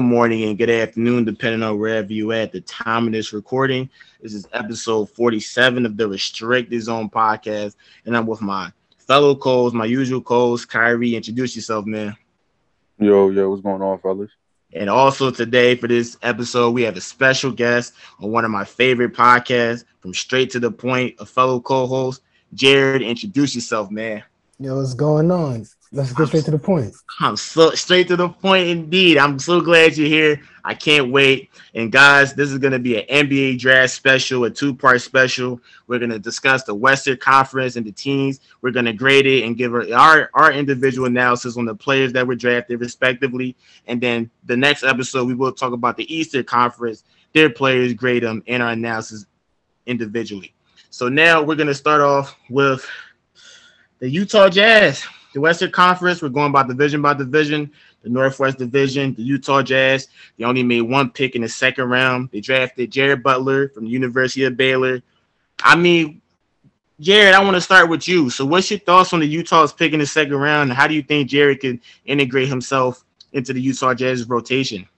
good morning and good afternoon, depending on wherever you are at the time of this recording. This is episode 47 of the Restricted Zone podcast, and I'm with my fellow co host, my usual co-host, Khairi. Introduce yourself, man. Yo, yo, what's going on, fellas? And also today for this episode, we have a special guest on one of my favorite podcasts, from Straight to the Point, a fellow co-host, Jared. Introduce yourself, man. Yo, what's going on? Let's get straight to the point. I'm so straight to the point indeed. I'm so glad you're here. I can't wait. And guys, this is going to be an NBA draft special, a two-part special. We're going to discuss the Western Conference and the teams. We're going to grade it and give our our individual analysis on the players that were drafted respectively. And then the next episode, we will talk about the Eastern Conference, their players, grade them, and our analysis individually. So now we're going to start off with the Utah Jazz the Western Conference, we're going by division by division. The Northwest Division, the Utah Jazz, they only made one pick in the second round. They drafted Jared Butler from the University of Baylor. I mean, Jared, I want to start with you. So, what's your thoughts on the Utah's pick in the second round? How do you think Jared can integrate himself into the Utah Jazz rotation?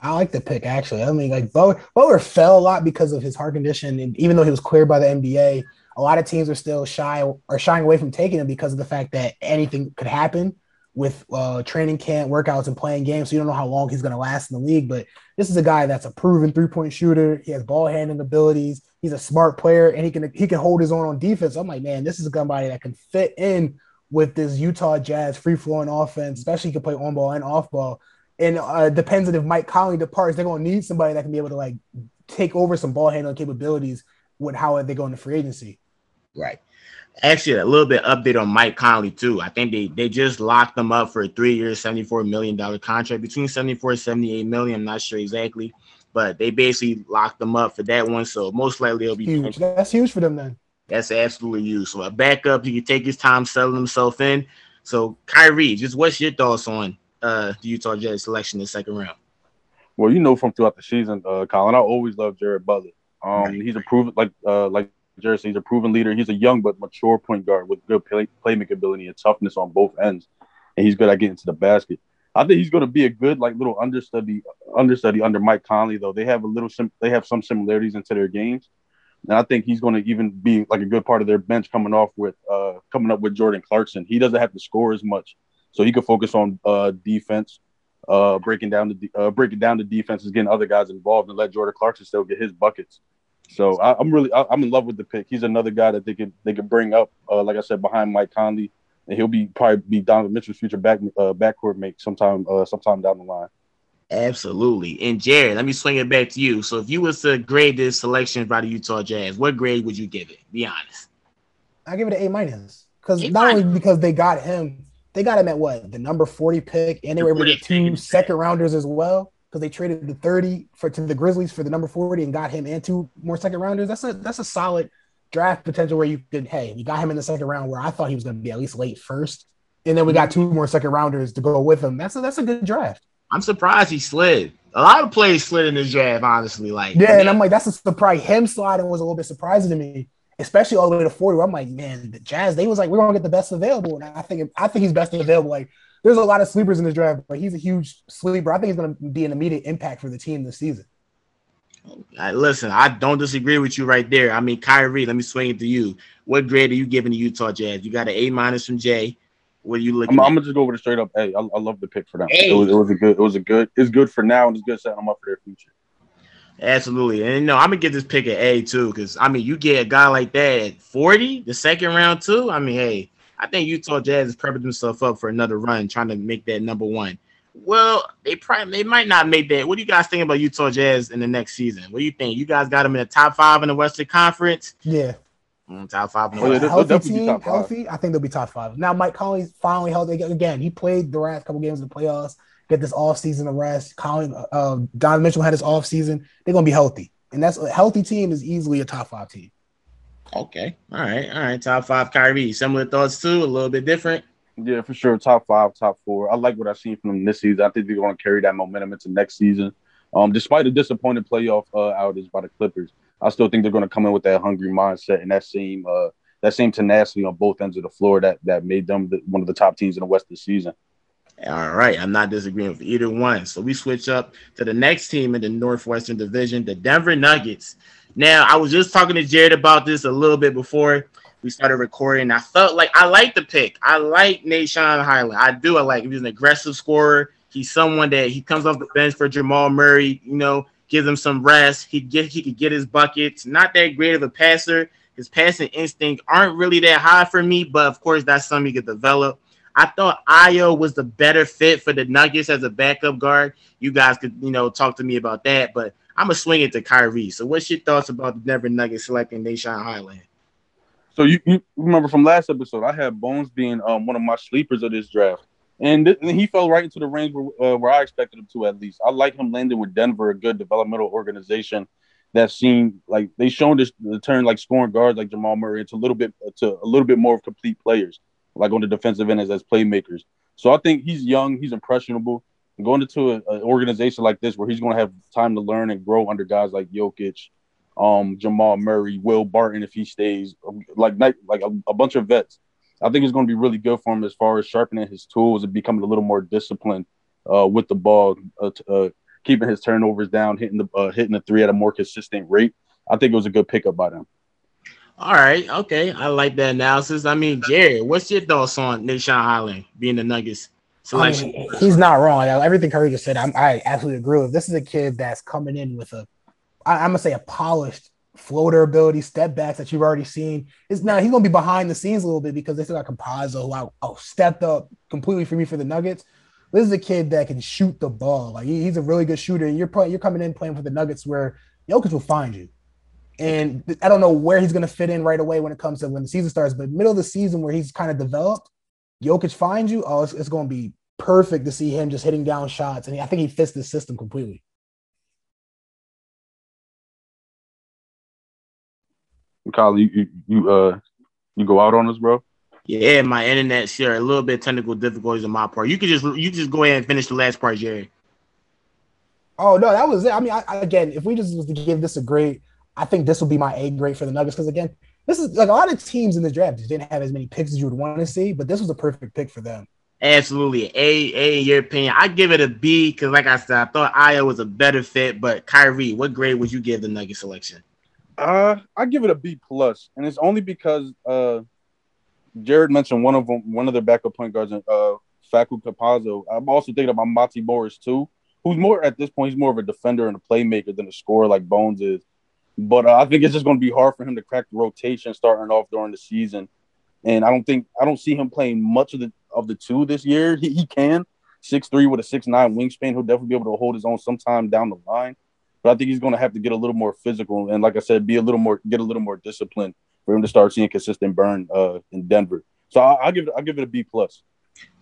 I like the pick actually. I mean, like Butler, Butler fell a lot because of his heart condition, and even though he was cleared by the NBA, a lot of teams are still shy or shying away from taking him because of the fact that anything could happen with uh, training camp, workouts, and playing games. So you don't know how long he's going to last in the league. But this is a guy that's a proven three point shooter. He has ball handling abilities. He's a smart player, and he can he can hold his own on defense. I'm like, man, this is a somebody that can fit in with this Utah Jazz free flowing offense, especially he can play on ball and off ball. And uh, depends on if Mike Conley departs, they're going to need somebody that can be able to like take over some ball handling capabilities with how they go into free agency. Right. Actually, a little bit update on Mike Conley too. I think they they just locked him up for a three-year, $74 million contract between 74 and 78 million. I'm not sure exactly, but they basically locked them up for that one. So most likely it'll be huge. That's huge for them then. That's absolutely huge. So a backup, he can take his time selling himself in. So Khairi, just what's your thoughts on uh the Utah Jazz selection in the second round? Well, you know from throughout the season, uh, Collin, I always loved Jared Butler. Um, right. he's a proven like uh like Jersey. He's a proven leader. He's a young but mature point guard with good play, playmaking ability and toughness on both ends, and he's good at getting to the basket. I think he's going to be a good like little understudy understudy under Mike Conley though. They have a little sim- they have some similarities into their games. And I think he's going to even be like a good part of their bench coming off with uh coming up with Jordan Clarkson. He doesn't have to score as much, so he could focus on uh defense, uh breaking down the uh, breaking down the defenses, getting other guys involved, and let Jordan Clarkson still get his buckets. So I, am really I, am in love with the pick. He's another guy that they could they could bring up, uh, like I said, behind Mike Conley, and he'll be probably be Donovan Mitchell's future back uh, backcourt mate sometime uh, sometime down the line. Absolutely. And Jared, let me swing it back to you. So if you was to grade this selection by the Utah Jazz, what grade would you give it? Be honest. I give it an A minus because not only because they got him, they got him at what the number forty pick, and they were able to get two second rounders as well because they traded the 30 for to the Grizzlies for the number 40 and got him and two more second rounders. That's a that's a solid draft potential where you could, hey, we got him in the second round where I thought he was going to be at least late first. And then we got two more second rounders to go with him. That's a that's a good draft. I'm surprised he slid. A lot of players slid in this draft, honestly. Like, yeah, and I'm like, that's a surprise. Him sliding was a little bit surprising to me, especially all the way to 40. I'm like, man, the Jazz, they was like, we're gonna get the best available. And I think I think he's best available. Like there's a lot of sleepers in this draft, but he's a huge sleeper. I think he's going to be an immediate impact for the team this season. listen, I don't disagree with you right there. I mean, Khairi, let me swing it to you. What grade are you giving the Utah Jazz? You got an A minus from Jay. What are you looking? I'm, I'm, gonna just go with a straight up A. I, I love the pick for them. It was, it was a good. It was a good. It's good for now, and it's good setting them up for their future. Absolutely, and you know I'm gonna give this pick an A too, because I mean you get a guy like that at 40, the second round too. I mean, hey, I think Utah Jazz is prepping themselves up for another run, trying to make that number one. Well, they probably they might not make that. What do you guys think about Utah Jazz in the next season? What do you think? You guys got them in the top five in the Western Conference? Yeah. Mm, top five. In the Western. healthy team, healthy. I think they'll be top five. Now, Mike Conley's finally healthy again. He played the last couple games in the playoffs. Get this off season of rest. Collin, uh, Don Mitchell had his off season. They're gonna be healthy, and that's a healthy team is easily a top five team. Okay. All right. All right. Top five Khairi. Similar thoughts too, a little bit different. Yeah, for sure. Top five, top four. I like what I've seen from them this season. I think they're going to carry that momentum into next season. Um, despite a disappointed playoff uh, outage by the Clippers, I still think they're going to come in with that hungry mindset and that same uh, that same tenacity on both ends of the floor that that made them the, one of the top teams in the West this season. All right, I'm not disagreeing with either one. So we switch up to the next team in the Northwestern Division, the Denver Nuggets. Now, I was just talking to Jared about this a little bit before we started recording. I felt like I like the pick. I like Nah'Shon Hyland. I do. I like him. He's an aggressive scorer. He's someone that he comes off the bench for Jamal Murray. You know, gives him some rest. He get he could get his buckets. Not that great of a passer. His passing instinct aren't really that high for me, but of course that's something he could develop. I thought Ayo was the better fit for the Nuggets as a backup guard. You guys could, you know, talk to me about that, but I'm gonna swing it to Khairi. So, what's your thoughts about the Denver Nuggets selecting Nah'Shon Hyland? So you, you remember from last episode, I had Bones being um, one of my sleepers of this draft, and, th- and he fell right into the range where, uh, where I expected him to. At least I like him landing with Denver, a good developmental organization that's seen like they shown this the turn like scoring guards like Jamal Murray into a little bit to a little bit more of complete players like on the defensive end as, as playmakers. So I think he's young, he's impressionable. going into an organization like this where he's going to have time to learn and grow under guys like Jokic, um, Jamal Murray, Will Barton if he stays, um, like like a, a bunch of vets. I think it's going to be really good for him as far as sharpening his tools and becoming a little more disciplined uh, with the ball, uh, uh, keeping his turnovers down, hitting the uh, hitting the three at a more consistent rate. I think it was a good pickup by them. All right, okay, I like that analysis. I mean, Jared, what's your thoughts on Nah'Shon Hyland being the Nuggets selection? I mean, he's not wrong. Everything Curry just said, I'm, i absolutely agree with. This is a kid that's coming in with a, I, I'm gonna say, a polished floater ability, step backs that you've already seen. Is now he's gonna be behind the scenes a little bit because they still got Campazzo, who I, oh, stepped up completely for me for the Nuggets. This is a kid that can shoot the ball. Like he, he's a really good shooter, and you're playing, you're coming in playing for the Nuggets where Jokic will find you. And I don't know where he's going to fit in right away when it comes to when the season starts, but middle of the season where he's kind of developed, Jokic finds you. Oh, it's, it's going to be perfect to see him just hitting down shots. And I think he fits the system completely. Kyle, you, you, you uh you go out on us, bro. Yeah, my internet share a little bit technical difficulties on my part. You could just you just go ahead and finish the last part, Jerry. Oh no, that was it. I mean, I, again, if we just was to give this a grade, I think this will be my A grade for the Nuggets because again, this is like a lot of teams in the draft didn't have as many picks as you would want to see, but this was a perfect pick for them. Absolutely, A A in your opinion. I give it a B because, like I said, I thought Ayo was a better fit. But Khairi, what grade would you give the Nugget selection? Uh, I give it a B plus, and it's only because uh, Jared mentioned one of them, one of their backup point guards, uh, Facu Campazzo. I'm also thinking about Monte Morris too, who's more at this point. He's more of a defender and a playmaker than a scorer like Bones is. But uh, I think it's just going to be hard for him to crack the rotation starting off during the season. And I don't think I don't see him playing much of the of the two this year. He, he can six three with a six nine wingspan. He'll definitely be able to hold his own sometime down the line. But I think he's going to have to get a little more physical and, like I said, be a little more get a little more disciplined for him to start seeing consistent burn uh, in Denver. So I, I'll give it I'll give it a B plus.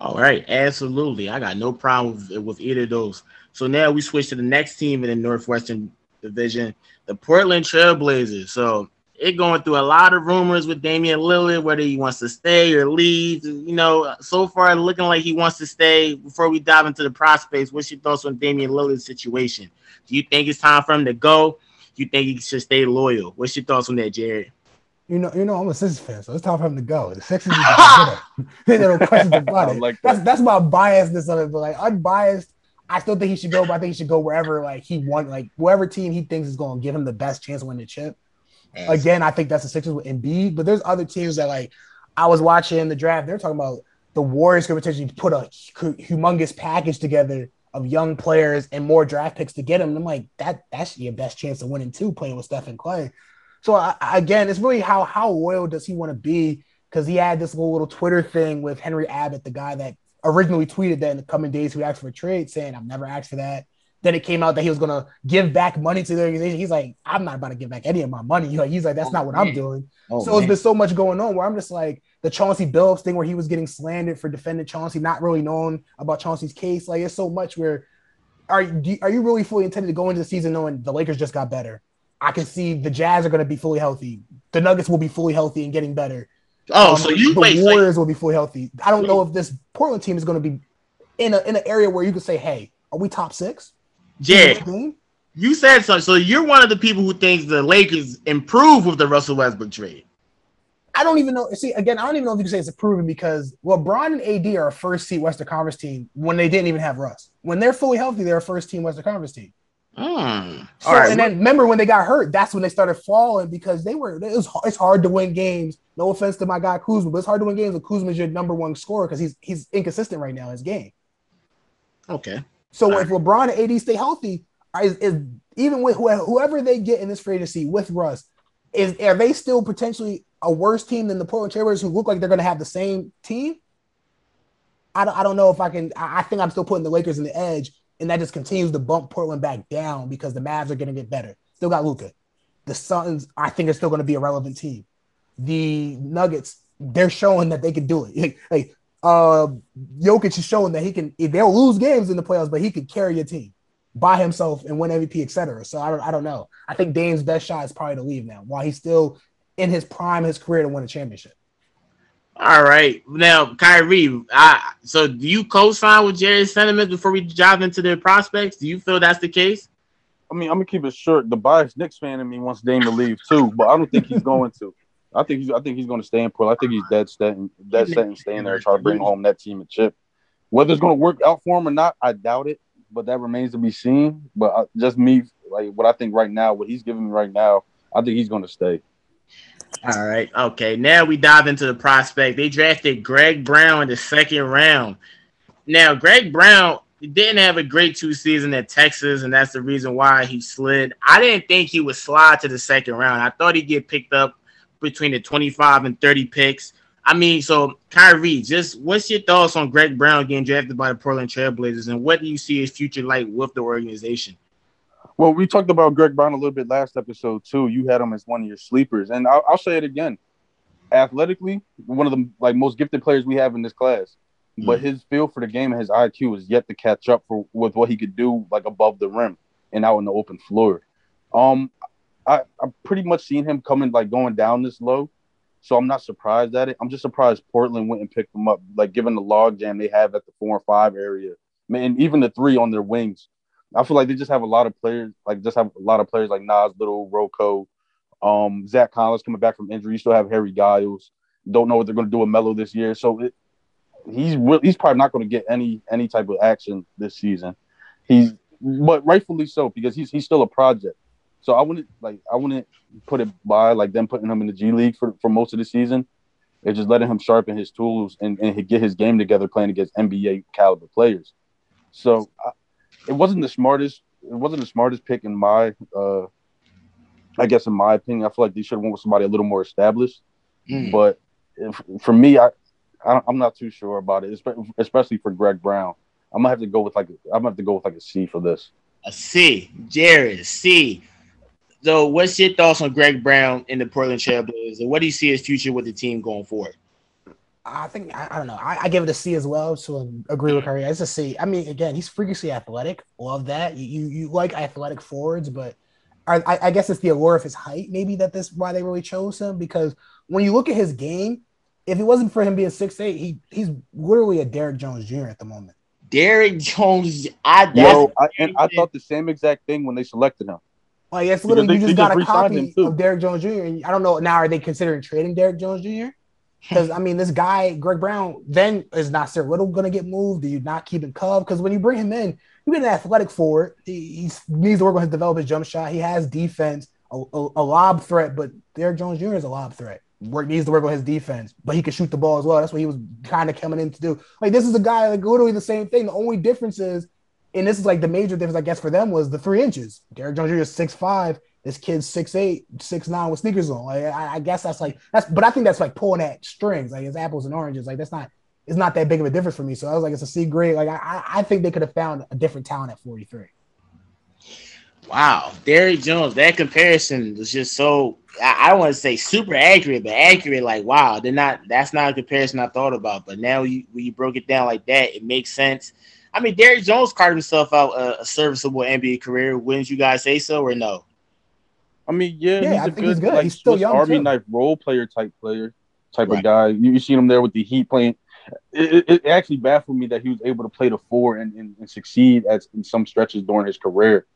All right, absolutely. I got no problem with, with either of those. So now we switch to the next team in the Northwestern Division, the Portland Trailblazers. So it going through a lot of rumors with Damian Lillard, whether he wants to stay or leave. You know, so far looking like he wants to stay. Before we dive into the prospects, what's your thoughts on Damian Lillard's situation? Do you think it's time for him to go? Do you think he should stay loyal? What's your thoughts on that, Jared? You know, you know, I'm a Sixers fan, so it's time for him to go. The Sixers, There's no questions about it. Like that. That's that's my biasness on it, but like unbiased, I still think he should go, but I think he should go wherever like he want, like whoever team he thinks is going to give him the best chance to win the chip. Yes. Again, I think that's the Sixers with Embiid, but there's other teams that like I was watching the draft. They're talking about the Warriors could potentially put a humongous package together of young players and more draft picks to get him. And I'm like, that that's your best chance of winning too, playing with Stephen Klay. So I, again, it's really how how loyal does he want to be? Because he had this little, little Twitter thing with Henry Abbott, the guy that originally tweeted that in the coming days who asked for a trade, saying, I've never asked for that. Then it came out that he was gonna give back money to the organization. He's like, I'm not about to give back any of my money. He's like, that's oh, not what man. I'm doing. Oh, so man. it's been so much going on where I'm just like the Chauncey Billups thing where he was getting slandered for defending Chauncey, not really knowing about Chauncey's case. Like it's so much where are you, are you really fully intended to go into the season knowing the Lakers just got better? I can see the Jazz are going to be fully healthy. The Nuggets will be fully healthy and getting better. Oh, um, so you the wait, Warriors will be fully healthy. I don't know if this Portland team is going to be in a in an area where you could say, "Hey, are we top six? Jared, you said so. So you're one of the people who thinks the Lakers improve with the Russell Westbrook trade. I don't even know. See, again, I don't even know if you can say it's proven because LeBron and AD are a first seed Western Conference team when they didn't even have Russ. When they're fully healthy, they're a first team Western Conference team. Mm. So, and then remember when they got hurt, that's when they started falling because they were. It was, it's hard to win games. No offense to my guy Kuzma, but it's hard to win games when Kuzma's your number one scorer because he's he's inconsistent right now in his game. Okay. So All if right. LeBron and AD stay healthy, is, is even with whoever they get in this free agency with Russ, is are they still potentially a worse team than the Portland Trailblazers who look like they're going to have the same team? I don't, I don't know if I can. I think I'm still putting the Lakers in the edge, and that just continues to bump Portland back down because the Mavs are going to get better. Still got Luka. The Suns, I think, are still going to be a relevant team. The Nuggets, they're showing that they can do it. Like, like uh, Jokic is showing that he can. They'll lose games in the playoffs, but he can carry a team by himself and win MVP, etc. So I don't, I don't know. I think Dame's best shot is probably to leave now, while he's still in his prime, his career to win a championship. All right, now Khairi. I, so do you co-sign with Jerry's sentiment before we dive into their prospects? Do you feel that's the case? I mean, I'm gonna keep it short. The biased Knicks fan in me wants Dame to leave too, but I don't think he's going to. I think he's. I think he's to stay in Portland. I think he's dead set and dead set and staying there, and try to bring home that team a chip. Whether it's to work out for him or not, I doubt it but that remains to be seen. But uh, just me, like what I think right now, what he's giving me right now, I think he's to stay. All right. Okay. Now we dive into the prospect. They drafted Greg Brown in the second round. Now, Greg Brown didn't have a great two season at Texas, and that's the reason why he slid. I didn't think he would slide to the second round. I thought he'd get picked up between the 25 and 30 picks. I mean, so Khairi, just what's your thoughts on Greg Brown getting drafted by the Portland Trailblazers, and what do you see his future like with the organization? Well, we talked about Greg Brown a little bit last episode too. You had him as one of your sleepers, and I'll, I'll say it again. Athletically, one of the like most gifted players we have in this class, mm. but his feel for the game and his IQ is yet to catch up for with what he could do like above the rim and out in the open floor. Um, I I pretty much seen him coming like going down this low so I'm not surprised at it. I'm just surprised Portland went and picked them up, like given the logjam they have at the four and five area, man, even the three on their wings. I feel like they just have a lot of players, like just have a lot of players like Nas Little, Rocco, um, Zach Collins coming back from injury. You still have Harry Giles. Don't know what they're going to do with Melo this year. So it, he's he's probably not going to get any any type of action this season. He's but rightfully so because he's he's still a project. So I wouldn't like I wouldn't put it by like them putting him in the G League for, for most of the season. It's just letting him sharpen his tools and, and get his game together playing against NBA caliber players. So it wasn't the smartest. It wasn't the smartest pick in my, uh, I guess, in my opinion. I feel like they should have went with somebody a little more established. Mm. But if, for me, I, I am not too sure about it, especially for Greg Brown. I'm gonna have to go with like I'm gonna have to go with like a C for this. A C, Jared. C. So, what's your thoughts on Greg Brown in the Portland Trailblazers, and what do you see his future with the team going forward? I think I, I don't know. I, I, give it a C as well. So agree with mm. Curry. It's a C. I mean, again, he's freakishly athletic. Love that. You you, you like athletic forwards, but I, I guess it's the allure of his height. Maybe that this why they really chose him because when you look at his game, if it wasn't for him being six eight, he he's literally a Derrick Jones Jr. at the moment. Derrick Jones, I Yo, I, and I thought the same exact thing when they selected him. Like it's literally they, you just got a copy of Derrick Jones Jr. And I don't know now. Are they considering trading Derrick Jones Jr.? Because I mean, this guy Greg Brown then is not Nassir Little going to get moved? Do you not keep him Cub? Because when you bring him in, you get an athletic forward. He, he needs to work on his develop his jump shot. He has defense, a, a, a lob threat, but Derrick Jones Jr. is a lob threat. Work needs to work on his defense, but he can shoot the ball as well. That's what he was kind of coming in to do. Like this is a guy like literally the same thing. The only difference is, and this is like the major difference I guess for them was the three inches. Derrick Jones Jr. is six five this kid's six eight, six nine with sneakers on. Like I, I, guess that's like that's, but I think that's like pulling at strings. Like it's apples and oranges. Like that's not, it's not that big of a difference for me. So I was like, it's a C grade. Like I, I think they could have found a different talent at forty three. Wow, Derrick Jones. That comparison was just so. I, I don't want to say super accurate, but accurate. Like wow, they're not. That's not a comparison I thought about. But now you, when you broke it down like that, it makes sense. I mean, Derrick Jones carved himself out a, a serviceable NBA career. Wouldn't you guys say so or no? I mean, yeah, yeah he's I a good, he's good. Like, he's still young Army too. knife role player type player, type right. of guy. You, you seen him there with the Heat playing. It, it, it, actually baffled me that he was able to play the four and, and, and succeed as in some stretches during his career.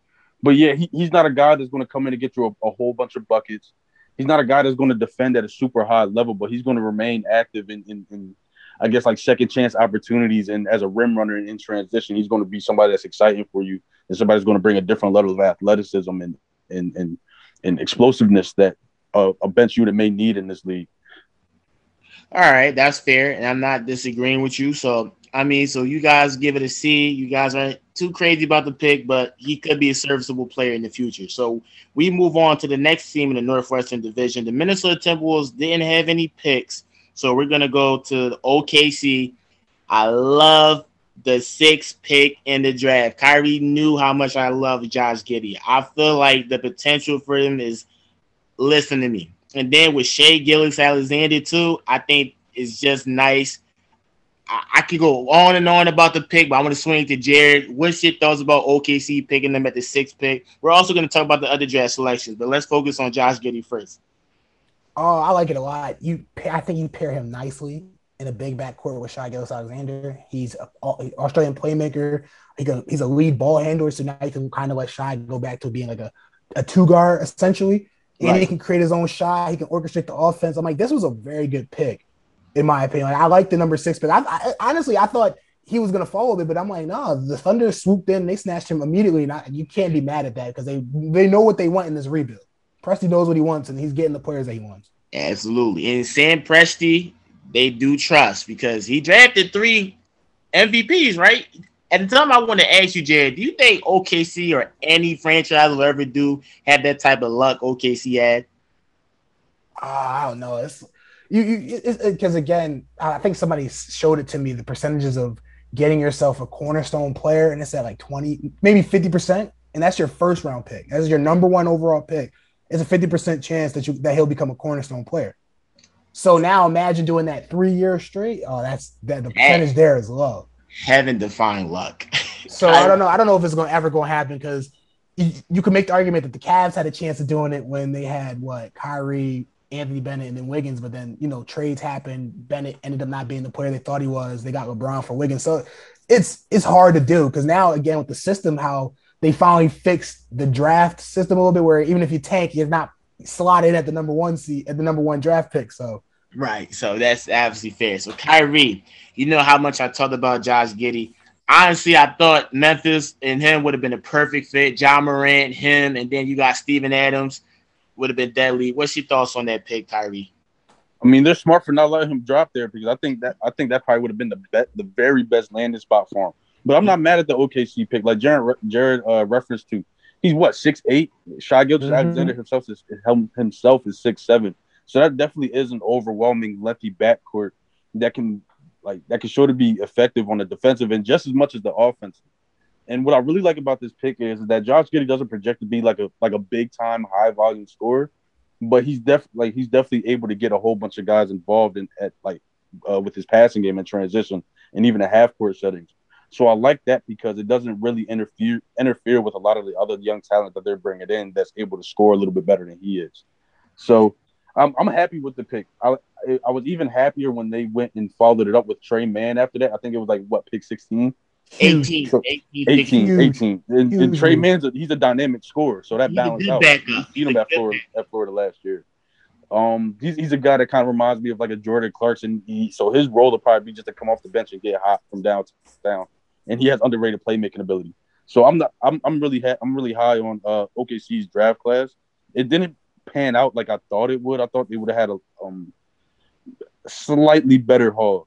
But yeah, he, he's not a guy that's going to come in and get you a, a, whole bunch of buckets. he's not a guy that's going to defend at a super high level, but he's going to remain active in, in, in I guess like second chance opportunities and as a rim runner in, in transition, he's going to be somebody that's exciting for you and somebody's going to bring a different level of athleticism and and and, and explosiveness that a, a bench unit may need in this league. All right, that's fair, and I'm not disagreeing with you. So I mean, so you guys give it a C. You guys aren't too crazy about the pick, but he could be a serviceable player in the future. So we move on to the next team in the Northwestern Division. The Minnesota Timberwolves didn't have any picks, so we're gonna go to OKC. I love the sixth pick in the draft. Khairi knew how much I love Josh Giddey. I feel like the potential for him is listen to me. And then with Shai Gilgeous-Alexander too, I think it's just nice. I, I could go on and on about the pick, but I'm going to swing to Jared. What's your thoughts about OKC picking them at the sixth pick? We're also going to talk about the other draft selections, but let's focus on Josh Giddey first. Oh, I like it a lot. You, I think you pair him nicely in a big backcourt with Shai Gilgeous-Alexander. He's an Australian playmaker. He can, he's a lead ball handler, so now you can kind of let Shai go back to being like a, a two guard essentially. And right. he can create his own shot. He can orchestrate the offense. I'm like, this was a very good pick, in my opinion. Like, I like the number six but I, I, honestly, I thought he was gonna follow it, but I'm like, no. The Thunder swooped in, they snatched him immediately. And you can't be mad at that because they they know what they want in this rebuild. Presti knows what he wants, and he's getting the players that he wants. Absolutely, and Sam Presti they do trust because he drafted three MVPs, right? At the time, I want to ask you, Jared, do you think OKC or any franchise will ever do have that type of luck OKC had? Uh, I don't know. It's you, you, because again, I think somebody showed it to me the percentages of getting yourself a cornerstone player, and it's at like twenty, maybe fifty percent, and that's your first round pick. That's your number one overall pick. It's a fifty percent chance that you that he'll become a cornerstone player. So now imagine doing that three years straight. Oh, that's that the percentage there is low. Heaven defying luck. so I, I, don't know. I don't know if it's going to ever to happen because you, you can make the argument that the Cavs had a chance of doing it when they had what Kyrie, Anthony Bennett, and then Wiggins. But then you know trades happened. Bennett ended up not being the player they thought he was. They got LeBron for Wiggins. So it's it's hard to do because now again with the system how they finally fixed the draft system a little bit where even if you tank, you're not slotted at the number one seat at the number one draft pick. So Right. So that's obviously fair. So Khairi, you know how much I talked about Josh Giddey. Honestly, I thought Memphis and him would have been a perfect fit. Ja Morant, him, and then you got Steven Adams would have been deadly. What's your thoughts on that pick, Khairi? I mean, they're smart for not letting him drop there because I think that I think that probably would have been the be- the very best landing spot for him. But I'm not mad at the OKC pick. Like Jared Jared uh, referenced to, he's what six eight. Shai Gilgeous Alexander mm-hmm. himself is himself is six seven. So that definitely is an overwhelming lefty backcourt that can like that can sure to be effective on the defensive end just as much as the offensive. And what I really like about this pick is that Josh Giddey doesn't project to be like a like a big time high volume scorer, but he's definitely like he's definitely able to get a whole bunch of guys involved in at like uh, with his passing game and transition and even the half court settings. So I like that because it doesn't really interfere interfere with a lot of the other young talent that they're bringing in that's able to score a little bit better than he is. So I'm, I'm happy with the pick. I, I was even happier when they went and followed it up with Tre Mann after that. I think it was like what pick 16? 18, so, 18, 18, 18. And, and Tre Mann's a, he's a dynamic scorer, so that balanced out. You know, at Florida, at Florida last year. Um, he's, he's a guy that kind of reminds me of like a Jordan Clarkson. He, so his role will probably be just to come off the bench and get hot from down to down, and he has underrated playmaking ability. So I'm not, I'm, I'm really, ha- I'm really high on uh, OKC's draft class. It didn't pan out like I thought it would. I thought they would have had a um, slightly better haul,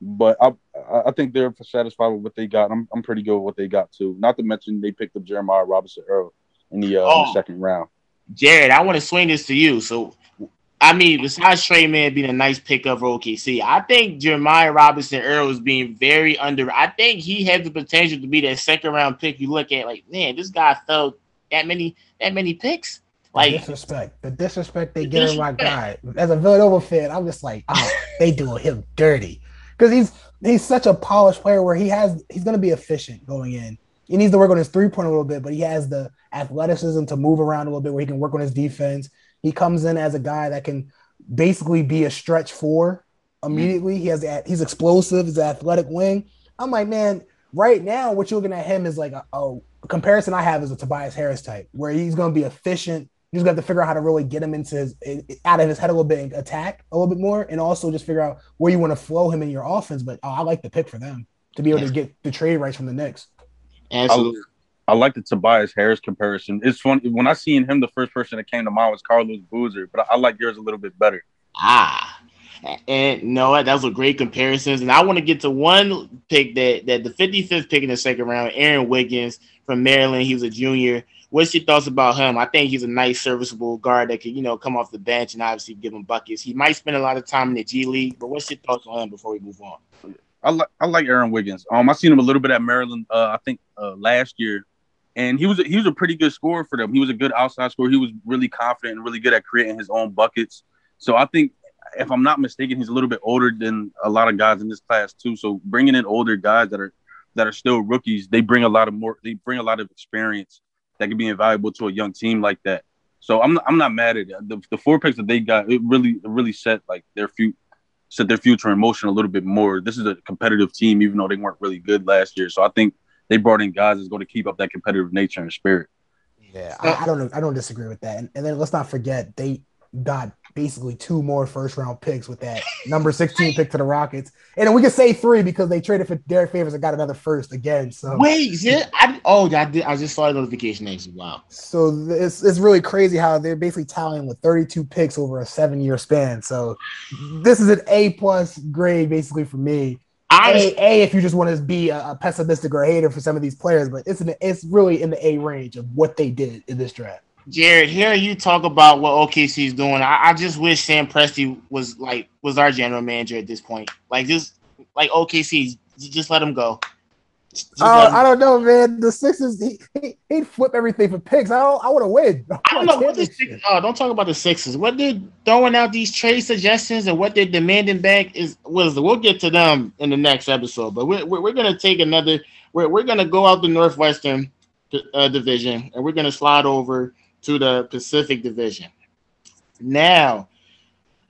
but I I think they're satisfied with what they got. I'm I'm pretty good with what they got too. Not to mention they picked up Jeremiah Robinson Earl in the, uh, oh, in the oh. second round. Jared, I want to swing this to you. So, I mean, besides Tre Mann being a nice pickup for OKC, I think Jeremiah Robinson Earl is being very under. I think he has the potential to be that second round pick. You look at like, man, this guy fell that many that many picks. Like the disrespect, the disrespect they get in my guy. As a Villanova fan, I'm just like, oh, they doing him dirty because he's he's such a polished player where he has he's going to be efficient going in. He needs to work on his three point a little bit, but he has the athleticism to move around a little bit where he can work on his defense. He comes in as a guy that can basically be a stretch four immediately. Mm-hmm. He has he's explosive, he's an athletic wing. I'm like, man, right now what you're looking at him is like a, a comparison I have is a Tobias Harris type, where he's going to be efficient You just got to figure out how to really get him into his out of his head a little bit and attack a little bit more, and also just figure out where you want to flow him in your offense. But oh, I like the pick for them to be able to get the trade rights from the Knicks. Absolutely. I, I like the Tobias Harris comparison. It's funny when I seen him. The first person that came to mind was Carlos Boozer, but I, I like yours a little bit better. Ah, and no, that was a great comparisons. And I want to get to one pick that that the 55th pick in the second round, Aaron Wiggins from Maryland. He was a junior. What's your thoughts about him? I think he's a nice, serviceable guard that could, you know, come off the bench and obviously give him buckets. He might spend a lot of time in the G League, but what's your thoughts on him before we move on? I like I like Aaron Wiggins. Um, I seen him a little bit at Maryland. Uh, I think uh, last year, and he was a, he was a pretty good scorer for them. He was a good outside scorer. He was really confident and really good at creating his own buckets. So I think, if I'm not mistaken, he's a little bit older than a lot of guys in this class too. So bringing in older guys that are that are still rookies, they bring a lot of more. They bring a lot of experience that can be invaluable to a young team like that. So I'm I'm not mad at it. The, the four picks that they got, it really it really set like their few set their future in motion a little bit more. This is a competitive team, even though they weren't really good last year. So I think they brought in guys that's going to keep up that competitive nature and spirit. Yeah, I, I don't know. I don't disagree with that. And, and, then let's not forget they got basically two more first round picks with that number 16 pick to the Rockets. And we can say three because they traded for Derrick Favors and got another first again. So wait, is it? I, oh, I did. I just saw a notification. Actually, wow. So it's it's really crazy how they're basically tallying with 32 picks over a seven year span. So this is an A plus grade basically for me. I, a, a, if you just want to be a, a, pessimistic or a hater for some of these players, but it's an, it's really in the A range of what they did in this draft. Jared, here you talk about what OKC is doing. I, I, just wish Sam Presti was like was our general manager at this point. Like just like OKC, just let him go. Oh, uh, I don't know, man. The Sixers, he, he would flip everything for picks. I don't, I want to win. I, I don't know what the Sixers. Oh, don't talk about the Sixers. What they're throwing out these trade suggestions and what they're demanding back is was. We'll get to them in the next episode, but we're we're, we're gonna take another. We're we're gonna go out the Northwestern uh, division and we're gonna slide over to the Pacific Division. Now,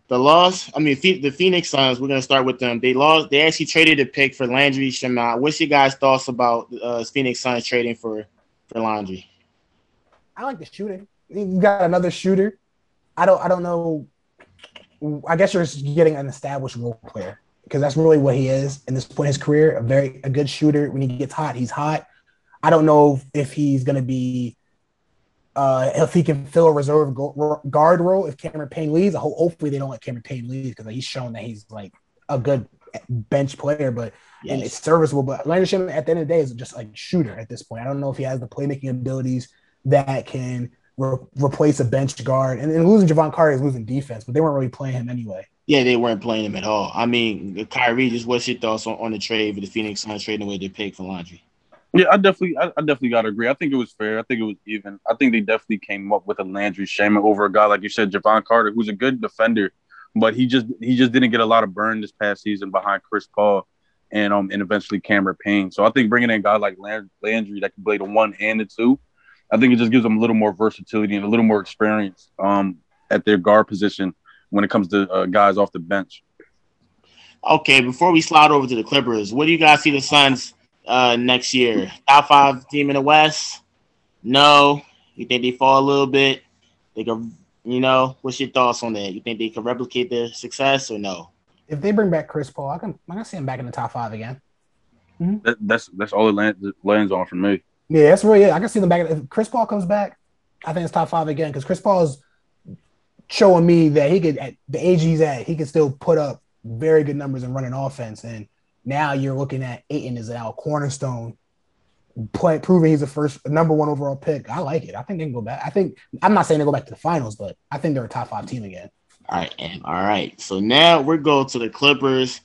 the loss, I mean, the Phoenix Suns, we're going to start with them. They lost, they actually traded a pick for Landry Shamet. What's your guys' thoughts about uh, Phoenix Suns trading for, for Landry? I like the shooting. You got another shooter. I don't, I don't know. I guess you're getting an established role player because that's really what he is in this point in his career. A very, a good shooter. When he gets hot, he's hot. I don't know if he's going to be uh, if he can fill a reserve guard role if Cameron Payne leaves. Hopefully they don't let Cameron Payne leave because he's shown that he's like a good bench player, but yes. and it's serviceable. But Landry Shamet at the end of the day is just like shooter at this point. I don't know if he has the playmaking abilities that can re- replace a bench guard. And, and losing Jevon Carter is losing defense, but they weren't really playing him anyway. Yeah, they weren't playing him at all. I mean, Khairi, just what's your thoughts on, on the trade for the Phoenix Suns trading away their pick for Landry? Yeah, I definitely, I, I, definitely got to agree. I think it was fair. I think it was even. I think they definitely came up with a Landry Shamet over a guy like you said, Jevon Carter, who's a good defender, but he just he just didn't get a lot of burn this past season behind Chris Paul and um and eventually Cameron Payne. So I think bringing in a guy like Landry that can play the one and the two, I think it just gives them a little more versatility and a little more experience um at their guard position when it comes to uh, guys off the bench. Okay, before we slide over to the Clippers, what do you guys see the Suns? Uh, next year? Top five team in the West? No. You think they fall a little bit? They can, you know, what's your thoughts on that? You think they can replicate their success or no? If they bring back Chris Paul, I can I can see him back in the top five again. Mm-hmm. That, that's that's all it lands, lands on for me. Yeah, that's really it. I can see them back. If Chris Paul comes back, I think it's top five again because Chris Paul is showing me that he could, at the age he's at, he can still put up very good numbers and run an offense. And now you're looking at Ayton as now cornerstone, play, proving he's the first number one overall pick. I like it. I think they can go back. I think I'm not saying they go back to the finals, but I think they're a top five team again. All right, and all right. So now we're going to the Clippers,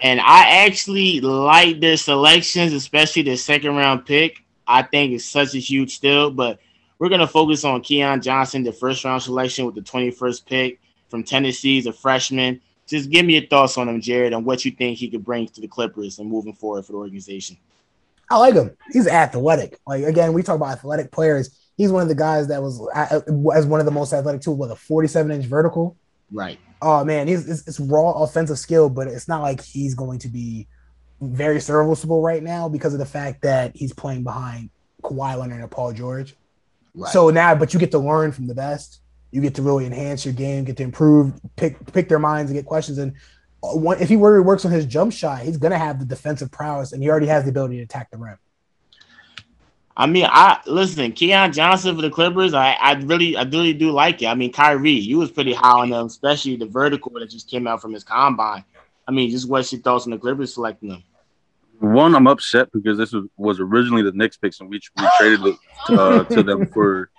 and I actually like their selections, especially their second round pick. I think it's such a huge steal, but we're gonna focus on Keon Johnson, the first round selection with the 21st pick from Tennessee, a freshman just give me your thoughts on him, Jared, and what you think he could bring to the Clippers and moving forward for the organization. I like him. He's athletic. Like again, we talk about athletic players. He's one of the guys that was as one of the most athletic too, with a 47 inch vertical. Right. Oh man, he's it's, it's raw offensive skill, but it's not like he's going to be very serviceable right now because of the fact that he's playing behind Kawhi Leonard and Paul George. Right. So now, but you get to learn from the best. You get to really enhance your game, get to improve, pick pick their minds, and get questions. And uh, one, if he really works on his jump shot, he's gonna have the defensive prowess, and he already has the ability to attack the rim. I mean, I listen, Keon Johnson for the Clippers. I, I really, I really do like it. I mean, Khairi, you was pretty high on them, especially the vertical that just came out from his combine. I mean, just what's your thoughts on the Clippers selecting them? One, I'm upset because this was, was originally the Knicks picks, and we, we traded it uh, to them for,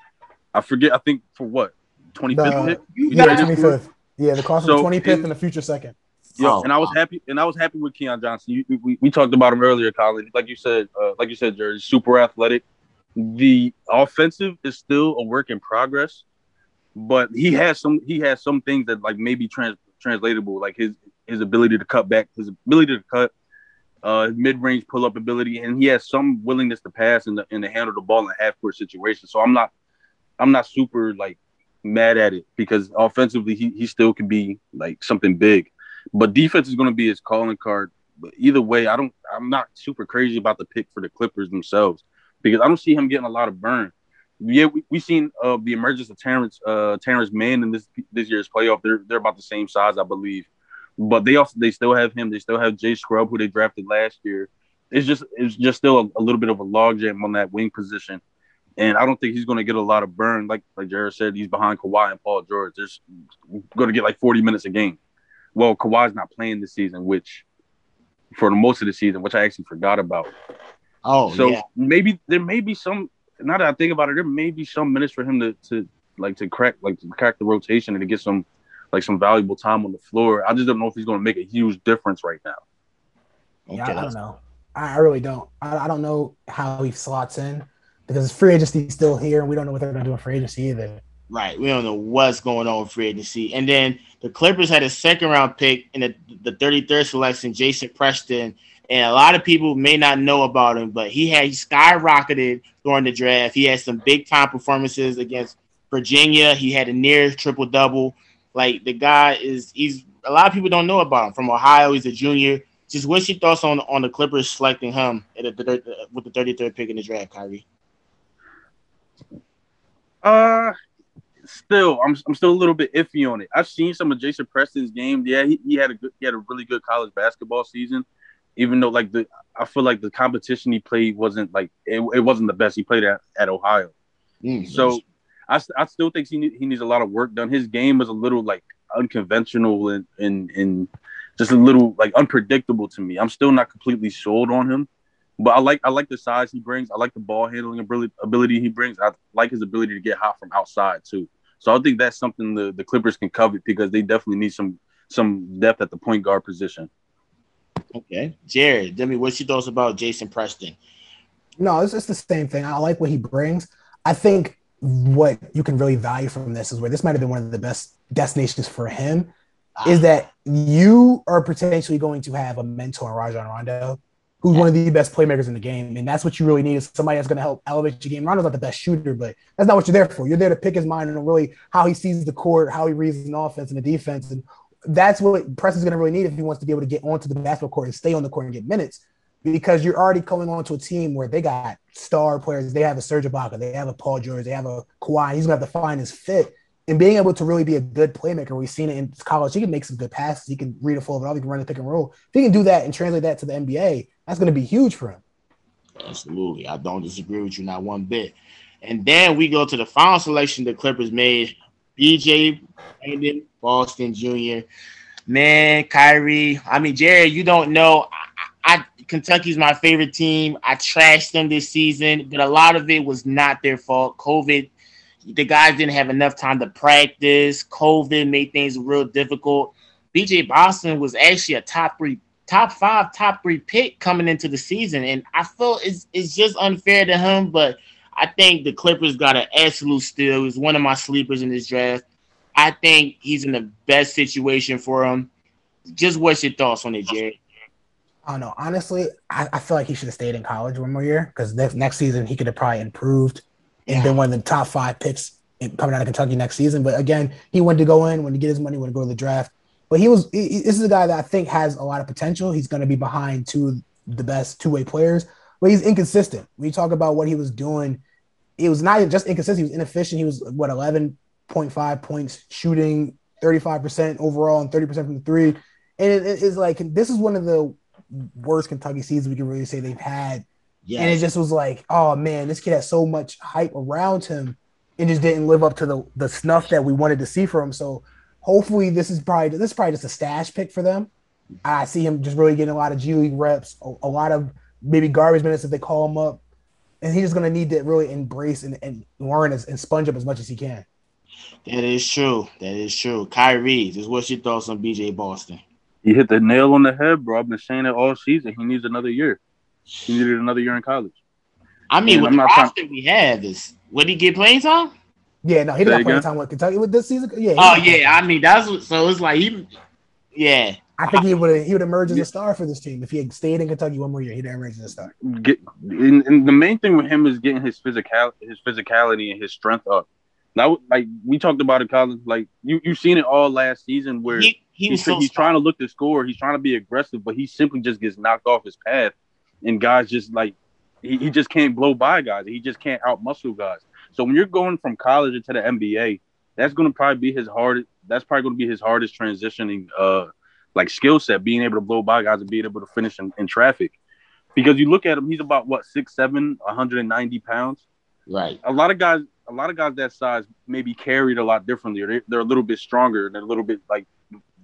I forget, I think for what, 25th pick? Yeah, 25th. Yeah, the cost so, of the 25th and the future second. Yeah, oh, and I was happy, and I was happy with Keon Johnson. You, we, we talked about him earlier, Collin. Like you said, uh, like you said, Jerry, super athletic. The offensive is still a work in progress, but he has some he has some things that like maybe trans translatable, like his his ability to cut back, his ability to cut, uh, mid range pull up ability, and he has some willingness to pass and and to handle the ball in half court situations. So I'm not I'm not super like mad at it because offensively he he still can be like something big. But defense is going to be his calling card. But either way, I don't. I'm not super crazy about the pick for the Clippers themselves because I don't see him getting a lot of burn. Yeah, we we seen uh, the emergence of Terrence uh, Terrence Mann in this this year's playoff. They're they're about the same size, I believe. But they also they still have him. They still have Jay Scrubb, who they drafted last year. It's just it's just still a, a little bit of a logjam on that wing position. And I don't think he's going to get a lot of burn. Like like Jared said, he's behind Kawhi and Paul George. There's going to get like 40 minutes a game well, Kawhi's not playing this season, which for the most of the season, which I actually forgot about. Oh, so yeah. maybe there may be some. Now that I think about it, there may be some minutes for him to to like to crack like to crack the rotation and to get some like some valuable time on the floor. I just don't know if he's going to make a huge difference right now. Yeah, I don't know. I really don't. I, I don't know how he slots in because free agency is still here, and we don't know what they're going to do in free agency either. Right. We don't know what's going on with free agency. And then the Clippers had a second round pick in the, the 33rd selection, Jason Preston. And a lot of people may not know about him, but he had he skyrocketed during the draft. He had some big time performances against Virginia. He had a near triple double. Like the guy is he's a lot of people don't know about him from Ohio. He's a junior. Just what's your thoughts on on the Clippers selecting him at the, with the 33rd pick in the draft, Khairi? Uh, still, I'm I'm still a little bit iffy on it. I've seen some of Jason Preston's games. Yeah, he, he had a good, he had a really good college basketball season. Even though like the I feel like the competition he played wasn't like it, it wasn't the best he played at, at Ohio. Mm, so I, I still think he need, he needs a lot of work done. His game was a little like unconventional and and and just a little like unpredictable to me. I'm still not completely sold on him. But I like I like the size he brings. I like the ball handling ability, ability he brings. I like his ability to get hot from outside too. So I think that's something the, the Clippers can covet because they definitely need some some depth at the point guard position. Okay, Jared, tell me what's your thoughts about Jason Preston? No, it's, it's the same thing. I like what he brings. I think what you can really value from this is where this might have been one of the best destinations for him ah. is that you are potentially going to have a mentor in Rajon Rondo who's one of the best playmakers in the game. And that's what you really need is somebody that's going to help elevate your game. Rondo's not the best shooter, but that's not what you're there for. You're there to pick his mind and really how he sees the court, how he reads an offense and the defense. And that's what Preston's going to really need if he wants to be able to get onto the basketball court and stay on the court and get minutes. Because you're already coming onto a team where they got star players. They have a Serge Ibaka, they have a Paul George, they have a Kawhi. He's gonna have to find his fit and being able to really be a good playmaker. We've seen it in college. He can make some good passes. He can read a full of it. He can run the pick and roll. If he can do that and translate that to the NBA, that's going to be huge for him. Absolutely. I don't disagree with you, not one bit. And then we go to the final selection the Clippers made BJ Brandon Boston Jr. Man, Khairi. I mean, Jared, you don't know. I, I Kentucky's my favorite team. I trashed them this season, but a lot of it was not their fault. COVID, the guys didn't have enough time to practice. COVID made things real difficult. BJ Boston was actually a top three top five, top three pick coming into the season. And I feel it's it's just unfair to him, but I think the Clippers got an absolute steal. He's one of my sleepers in this draft. I think he's in the best situation for him. Just what's your thoughts on it, Jerry? I don't know. Honestly, I, I feel like he should have stayed in college one more year because next next season he could have probably improved and yeah. been one of the top five picks coming out of Kentucky next season. But again, he wanted to go in, when to get his money, wanted to go to the draft. But he was he, this is a guy that I think has a lot of potential. He's going to be behind two the best two way players, but he's inconsistent. When you talk about what he was doing it was not just inconsistent. He was inefficient. He was what eleven point five points shooting, thirty five percent overall, and thirty percent from the three. And it, it's like this is one of the worst Kentucky seasons we can really say they've had. Yes. And it just was like, oh man, this kid has so much hype around him, and just didn't live up to the the snuff that we wanted to see from him. So hopefully, this is probably this is probably just a stash pick for them. I see him just really getting a lot of G League reps, a, a lot of maybe garbage minutes if they call him up, and he's just going to need to really embrace and, and learn as, and sponge up as much as he can. That is true. That is true. Khairi, just what's your thoughts on BJ Boston? He hit the nail on the head, bro. I've been saying it all season. He needs another year. He needed another year in college. I mean, with the roster trying... we have, is would he get playing time? Yeah, no, he didn't play in time with Kentucky with this season. Yeah. Oh yeah, I mean that's what, so it's like he, yeah. I think he would he would emerge as a star for this team if he had stayed in Kentucky one more year. He'd emerge as a star. Get, and, and the main thing with him is getting his physical his physicality and his strength up. Now, like we talked about it, college, like you you've seen it all last season where he, he he's, so he's trying to look to score, he's trying to be aggressive, but he simply just gets knocked off his path, and guys just like he, he just can't blow by guys. He just can't out muscle guys. So when you're going from college into the NBA, that's going to probably be his hardest. That's probably going to be his hardest transitioning, uh, like skill set, being able to blow by guys and being able to finish in, in traffic. Because you look at him, he's about what six seven, 190 pounds. Right. A lot of guys, a lot of guys that size maybe carried a lot differently, or they, they're a little bit stronger they're a little bit like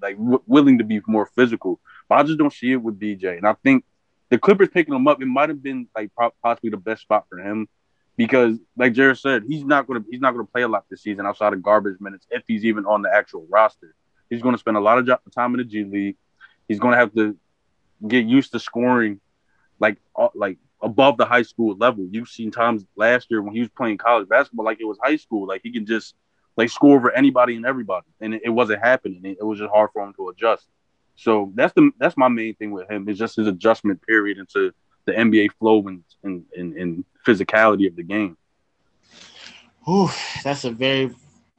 like w- willing to be more physical. But I just don't see it with BJ, and I think the Clippers picking him up, it might have been like possibly the best spot for him because, like Jared said, he's not gonna he's not gonna play a lot this season outside of garbage minutes if he's even on the actual roster. He's to spend a lot of time in the G League. He's to have to get used to scoring like like above the high school level. You've seen times last year when he was playing college basketball like it was high school. Like he can just like score over anybody and everybody, and it, it wasn't happening. It, it was just hard for him to adjust. So that's the that's my main thing with him is just his adjustment period into the NBA flow and and, and, and physicality of the game. Ooh, that's a very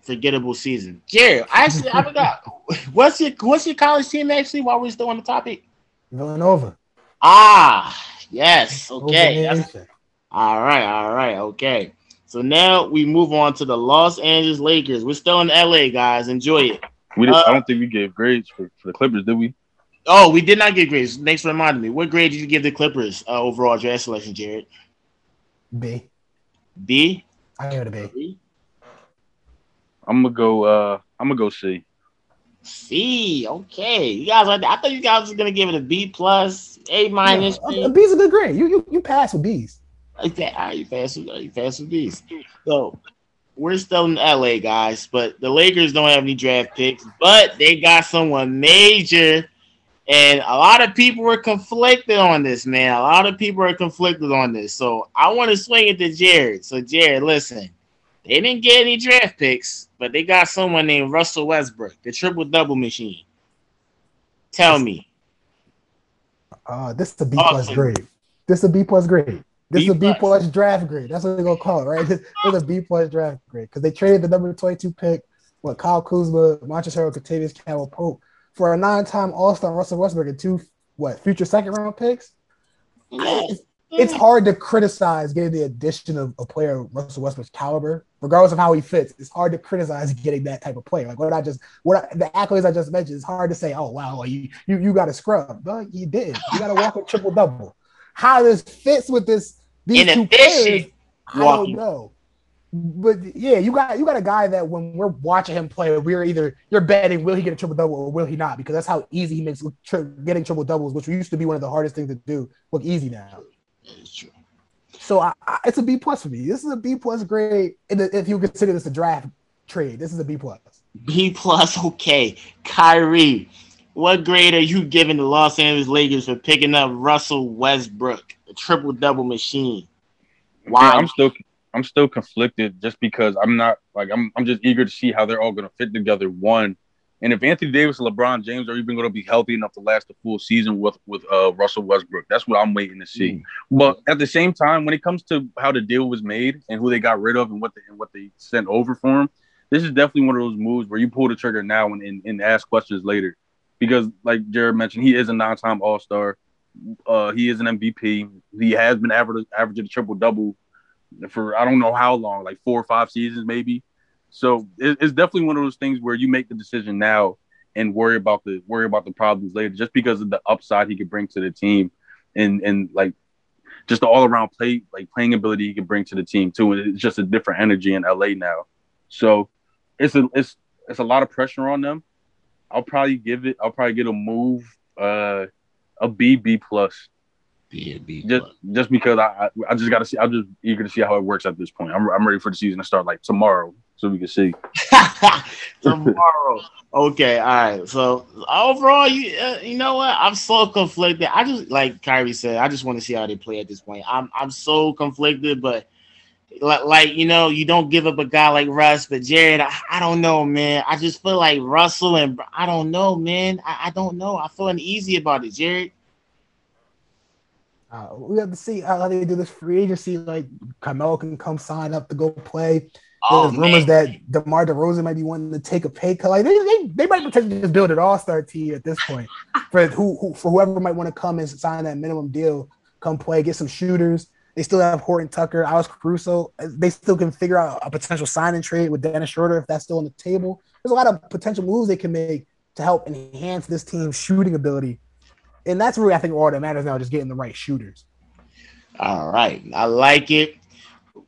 forgettable season. Jared, actually, I forgot. What's your what's your college team actually? While we're still on the topic, Villanova. Ah, yes. Okay. All right. All right. Okay. So now we move on to the Los Angeles Lakers. We're still in LA, guys. Enjoy it. We did, uh, I don't think we gave grades for, for the Clippers, did we? Oh, we did not get grades. Thanks for reminding me. What grade did you give the Clippers uh, overall draft selection, Jared? B. B. I give it a B. B. I'm gonna go. Uh, I'm gonna go C. C. Okay, you guys. I thought you guys were gonna give it a B plus, A minus. Yeah, a B's a good grade. You you you pass with B's. Okay, all right, you pass with you pass with B's. So we're still in LA, guys, but the Lakers don't have any draft picks, but they got someone major. And a lot of people were conflicted on this, man. A lot of people are conflicted on this. So I want to swing it to Jared. So, Jared, listen, they didn't get any draft picks, but they got someone named Russell Westbrook, the triple double machine. Tell me. Uh, this is a B plus grade. This is a B plus grade. This B is a B plus draft grade. That's what they're gonna call it, right? This, this is a B plus draft grade because they traded the number 22 pick, what Kyle Kuzma, Montrezl Harrell, Kentavious Caldwell Pope for a nine-time All-Star Russell Westbrook and two what future second-round picks. It's, it's, hard to criticize getting the addition of a player of Russell Westbrook's caliber, regardless of how he fits. It's hard to criticize getting that type of player. Like what I just, what I, the accolades I just mentioned, it's hard to say, oh wow, you you you got a scrub, but you did. You got to walk a triple double how this fits with this these two players, I don't know. But yeah, you got you got a guy that when we're watching him play, we're either you're betting will he get a triple double or will he not because that's how easy he makes tri- getting triple doubles, which used to be one of the hardest things to do, look easy now. So I, I, it's a B plus for me. This is a B plus grade if you consider this a draft trade. This is a B plus. B plus, okay. Khairi, what grade are you giving the Los Angeles Lakers for picking up Russell Westbrook, a triple double machine? Why? I'm still I'm still conflicted just because I'm not like I'm I'm just eager to see how they're all gonna fit together. One, and if Anthony Davis and LeBron James are even gonna be healthy enough to last the full season with with uh, Russell Westbrook, that's what I'm waiting to see. Mm. But at the same time, when it comes to how the deal was made and who they got rid of and what they and what they sent over for him, this is definitely one of those moves where you pull the trigger now and, and, and ask questions later because, like Jared mentioned, he is a nine-time All-Star. Uh, he is an MVP. He has been average, averaging a triple double for I don't know how long, like four or five seasons maybe. So it, it's definitely one of those things where you make the decision now and worry about the worry about the problems later, just because of the upside he could bring to the team, and and like just the all around play like playing ability he can bring to the team too. And it's just a different energy in LA now. So it's a it's it's a lot of pressure on them. I'll probably give it. I'll probably get a move, uh, a B B plus. B B just just because I I just got to see. I'm just eager to see how it works at this point. I'm I'm ready for the season to start like tomorrow, so we can see. tomorrow. Okay, all right. So overall, you uh, you know what? I'm so conflicted. I just like Khairi said. I just want to see how they play at this point. I'm I'm so conflicted, but like, like you know, you don't give up a guy like Russ, but Jared, I, I don't know, man. I just feel like Russell and I don't know, man. I, I don't know. I feel uneasy about it, Jared. Uh, we have to see how they do this free agency. Like Carmelo can come sign up to go play. Oh, There's rumors man. that DeMar DeRozan might be wanting to take a pay cut. Like they, they, they might potentially just build an all star team at this point for who, who for whoever might want to come and sign that minimum deal, come play, get some shooters. They still have Horton Tucker, Alex Caruso. They still can figure out a potential sign and trade with Dennis Schroeder if that's still on the table. There's a lot of potential moves they can make to help enhance this team's shooting ability. And that's really, I think, all that matters now, just getting the right shooters. All right. I like it.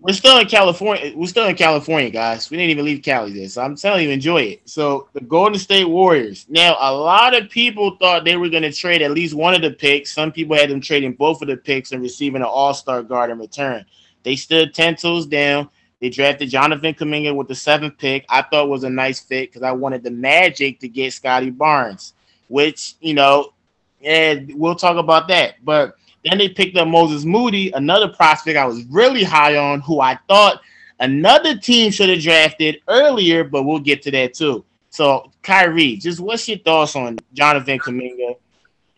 We're still in California. We're still in California, guys. We didn't even leave Cali there. So I'm telling you, enjoy it. So the Golden State Warriors. Now, a lot of people thought they were going to trade at least one of the picks. Some people had them trading both of the picks and receiving an all-star guard in return. They stood 10 toes down. They drafted Jonathan Kuminga with the seventh pick. I thought was a nice fit because I wanted the Magic to get Scottie Barnes, which, you know, and we'll talk about that. But then they picked up Moses Moody, another prospect I was really high on, who I thought another team should have drafted earlier, but we'll get to that too. So, Khairi, just what's your thoughts on Jonathan Kuminga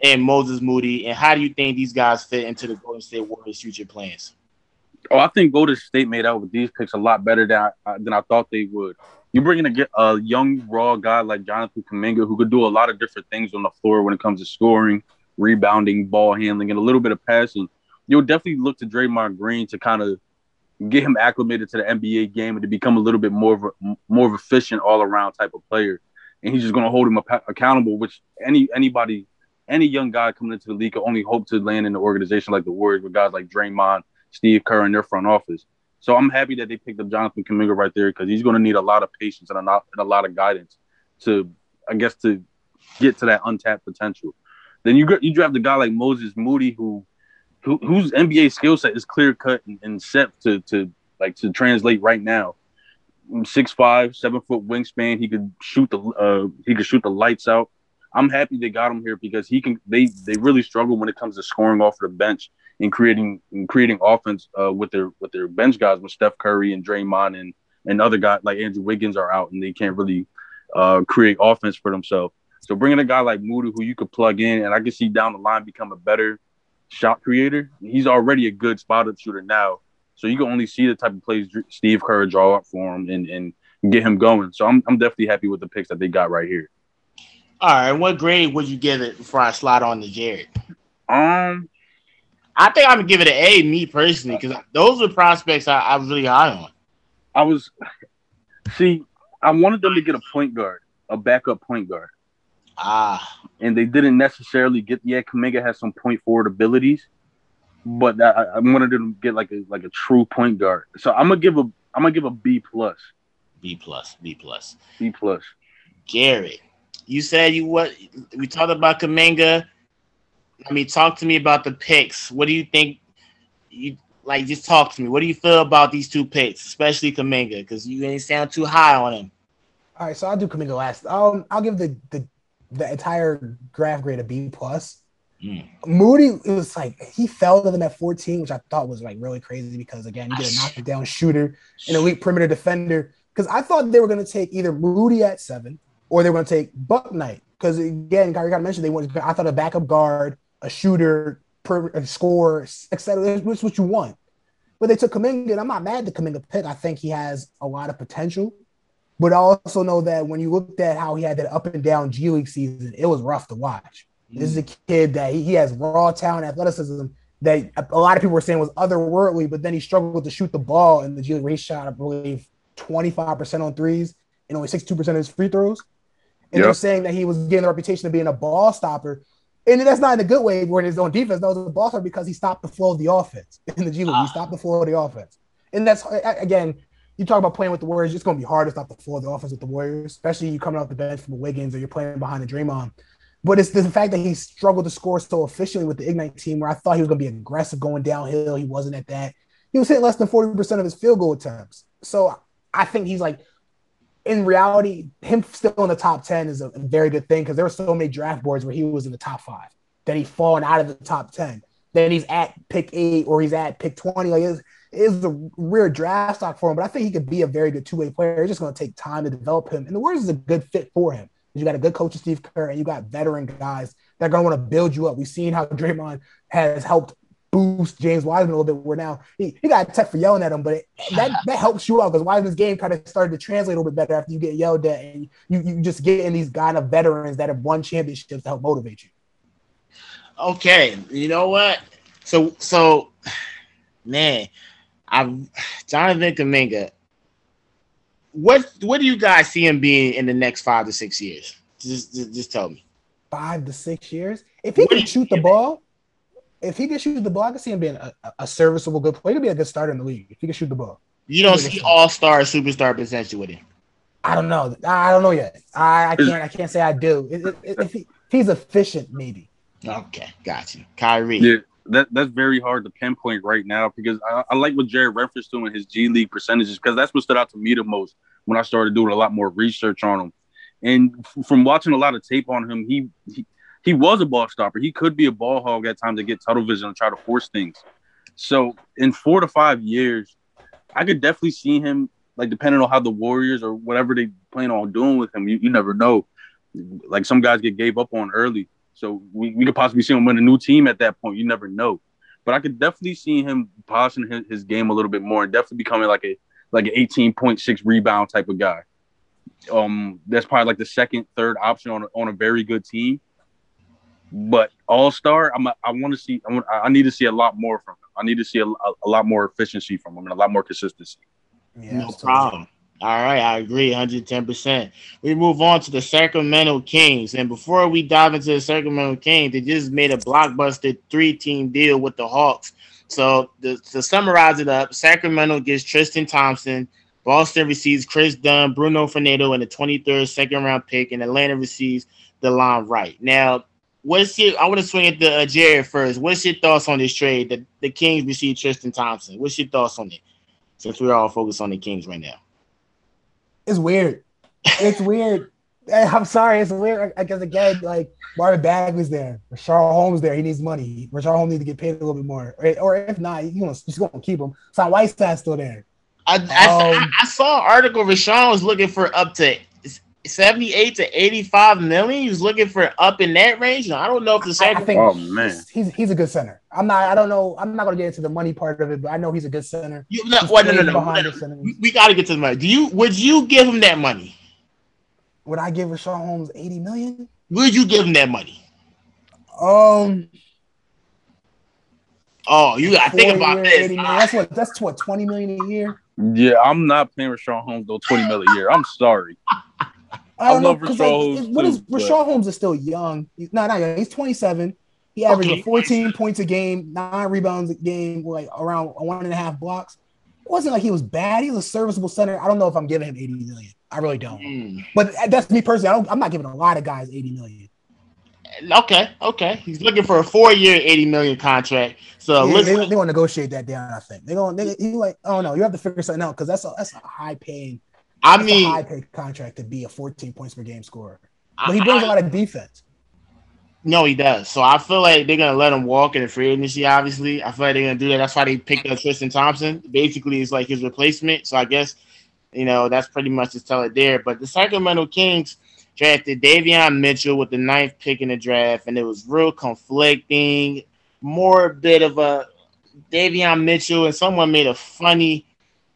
and Moses Moody, and how do you think these guys fit into the Golden State Warriors' future plans? Oh, I think Golden State made out with these picks a lot better than I, than I thought they would. You bring in a, a young, raw guy like Jonathan Kuminga who could do a lot of different things on the floor when it comes to scoring – rebounding, ball handling, and a little bit of passing, you'll definitely look to Draymond Green to kind of get him acclimated to the NBA game and to become a little bit more of a more of efficient all around type of player. And he's just going to hold him accountable, which any anybody, any young guy coming into the league can only hope to land in an organization like the Warriors with guys like Draymond, Steve Kerr, in their front office. So I'm happy that they picked up Jonathan Kuminga right there because he's going to need a lot of patience and a lot, and a lot of guidance to, I guess, to get to that untapped potential. Then you you draft a guy like Moses Moody, who, who whose NBA skill set is clear cut and, and, set to to like to translate right now. Six five, seven foot wingspan. He could shoot the uh, he could shoot the lights out. I'm happy they got him here because he can. They they really struggle when it comes to scoring off the bench and creating and creating offense uh, with their with their bench guys, with Steph Curry and Draymond and and other guys like Andrew Wiggins are out and they can't really uh, create offense for themselves. So bringing a guy like Moody who you could plug in, and I can see down the line become a better shot creator. He's already a good spot up shooter now, so you can only see the type of plays Steve Kerr draw up for him and and get him going. So I'm I'm definitely happy with the picks that they got right here. All right, what grade would you give it before I slide on to Jared? Um, I think I'm gonna give it an A, me personally, because those are prospects I, I was really high on. I was, see, I wanted them to get a point guard, a backup point guard. Ah. And they didn't necessarily get. Yeah, Kuminga has some point forward abilities, but I, I wanted them to get like a like a true point guard. So I'm gonna give a I'm gonna give a B plus. B plus. B plus. B plus. Garrett, you said you what? We talked about Kuminga. I mean, talk to me about the picks. What do you think? You like just talk to me. What do you feel about these two picks, especially Kuminga? Because you ain't sound too high on him. All right, so I'll do Kuminga last. Um, I'll give the the the entire draft grade a B plus. Mm. Moody, it was like he fell to them at 14, which I thought was like really crazy because again, you get a knockdown shooter, an elite perimeter defender. Because I thought they were going to take either Moody at seven or they were going to take Bouknight. Because again, Gary got mentioned they want. I thought a backup guard, a shooter, per, a scorer, etc. Which what you want. But they took Kuminga, and I'm not mad at the Kuminga pick. I think he has a lot of potential. But I also know that when you looked at how he had that up and down G League season, it was rough to watch. Mm. This is a kid that he, he has raw talent, athleticism, that a lot of people were saying was otherworldly, but then he struggled to shoot the ball in the G League he shot, I believe, 25% on threes and only 62% of his free throws. And Yep. they're saying that he was getting the reputation of being a ball stopper. And that's not in a good way where his own defense. That was a ball because he stopped the flow of the offense in the G League. He ah. stopped the flow of the offense. And that's again, you talk about playing with the Warriors, it's gonna be hard to stop the flow of the offense with the Warriors, especially you coming off the bench from Wiggins or you're playing behind the Draymond. But it's the fact that he struggled to score so efficiently with the Ignite team where I thought he was gonna be aggressive going downhill. He wasn't at that. He was hitting less than 40% of his field goal attempts. So I think he's like in reality, him still in the top 10 is a very good thing because there were so many draft boards where he was in the top five. Then he's fallen out of the top 10. Then he's at pick eight or he's at pick 20. Like it's, it's a weird draft stock for him, but I think he could be a very good two-way player. It's just going to take time to develop him. And the Warriors is a good fit for him. You got a good coach, Steve Kerr, and you got veteran guys that are going to want to build you up. We've seen how Draymond has helped boost James Wiseman a little bit. Where now he, he got tech for yelling at him, but it, that that helps you out because Wiseman's game kind of started to translate a little bit better after you get yelled at, and you you just get in these kind of veterans that have won championships to help motivate you. Okay, you know what? So so man, I Jonathan Kuminga. What what do you guys see him being in the next five to six years? Just just, just tell me. Five to six years, if he What can shoot the ball, if he can shoot the ball, I can see him being a, a serviceable good player. He could be a good starter in the league if he can shoot the ball. You don't What do you see all star superstar potential with him. I don't know. I don't know yet. I, I can't. I can't say I do. If, if- if he, if he's efficient, maybe. Okay, got you. Khairi. Yeah, that that's very hard to pinpoint right now because I, I like what Jared referenced to in his G League percentages because that's what stood out to me the most when I started doing a lot more research on him. And f- from watching a lot of tape on him, he, he he was a ball stopper. He could be a ball hog at times to get tunnel vision and try to force things. So in four to five years, I could definitely see him like depending on how the Warriors or whatever they plan on doing with him. You, you never know. Like some guys get gave up on early. So we, we could possibly see him win a new team at that point. You never know. But I could definitely see him polishing his, his game a little bit more and definitely becoming like a like an 18.6 rebound type of guy. Um, that's probably like the second, third option on a, on a very good team. But all star, I'm a, I want to see. I, want, I need to see a lot more from him. I need to see a, a, a lot more efficiency from him and a lot more consistency. Yeah, no problem. All right, I agree 110%. We move on to the Sacramento Kings. And before we dive into the Sacramento Kings, they just made a blockbuster three team deal with the Hawks. So, the, to summarize it up, Sacramento gets Tristan Thompson, Boston receives Kris Dunn, Bruno Fernando, and the 23rd second round pick, and Atlanta receives Delon Wright. Now, what's your, I want to swing it to uh, Jared first. What's your thoughts on this trade? that the Kings receive Tristan Thompson. What's your thoughts on it? Since we're all focused on the Kings right now. It's weird. It's weird. I'm sorry, it's weird. Because again, like Marvin Bagley's there, Richaun Holmes there. He needs money. Richaun Holmes needs to get paid a little bit more, or, or if not, you know, he's going to keep him. Son Whiteside's still there. I, I, Um, I saw an article. Richaun was looking for up to seventy-eight to eighty-five million. He's looking for up in that range. Now, I don't know if the I, I second. think Oh man, he's he's a good center. I'm not. I don't know. I'm not going to get into the money part of it, but I know he's a good center. You, no, He's wait, no, no, no. no. We, we got to get to the money. Do you? Would you give him that money? Would I give Richaun Holmes 80 million? Would you give him that money? Um, Oh, you got to think about year, this. 80 million. That's what. That's what 20 million a year. yeah, I'm not paying Richaun Holmes though 20 million a year. I'm sorry. I I don't know love because like, what is but- Richaun Holmes is still young. He's not not young. He's 27. He averaged Okay. 14 points a game, nine rebounds a game, like around one and a half blocks. It wasn't like he was bad. He was a serviceable center. I don't know if I'm giving him 80 million. I really don't. Hmm. But that's me personally. I don't, I'm not giving a lot of guys 80 million. Okay, okay. He's looking for a four-year, eighty million contract. So Yeah, they, like- they want to negotiate that down. I think they're going. They, he like, oh no, you have to figure something out because that's a that's a high paying. I That's a mean, high paid contract to be a 14 points per game scorer. But he brings I- a lot of defense. No, he does. So I feel like they're gonna let him walk in the free agency. Obviously, I feel like they're gonna do that. That's why they picked up Tristan Thompson. Basically, it's like his replacement. So I guess you know that's pretty much just tell it there. But the Sacramento Kings drafted Davion Mitchell with the ninth pick in the draft, and it was real conflicting. More bit of a Davion Mitchell, and someone made a funny,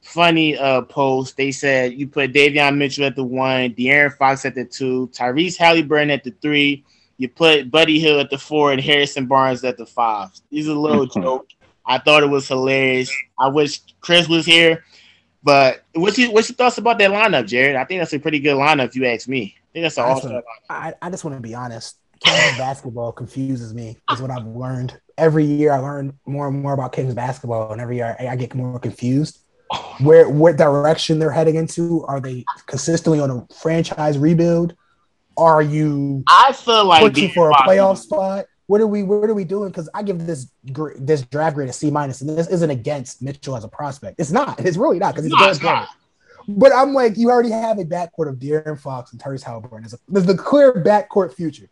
funny uh post. They said you put Davion Mitchell at the one, De'Aaron Fox at the two, Tyrese Halliburton at the three. You put Buddy Hield at the four and Harrison Barnes at the five. These a little joke. I thought it was hilarious. I wish Chris was here. But what's your what's your thoughts about that lineup, Jared? I think that's a pretty good lineup. If you ask me, I think that's an all-star lineup. I, I just want to be honest. Kings basketball confuses me. Is what I've learned. Every year, I learn more and more about Kings basketball, and every year I, I get more confused. Where what direction they're heading into? Are they consistently on a franchise rebuild? Are you I feel like pushing for a playoff spot? What are we? What are we doing? Because I give this gr- this draft grade a C minus, and this isn't against Mitchell as a prospect. It's not. It's really not because he's No, a good. But I'm like, you already have a backcourt of De'Aaron Fox and Tyrese Halliburton. There's, a, there's the clear backcourt future.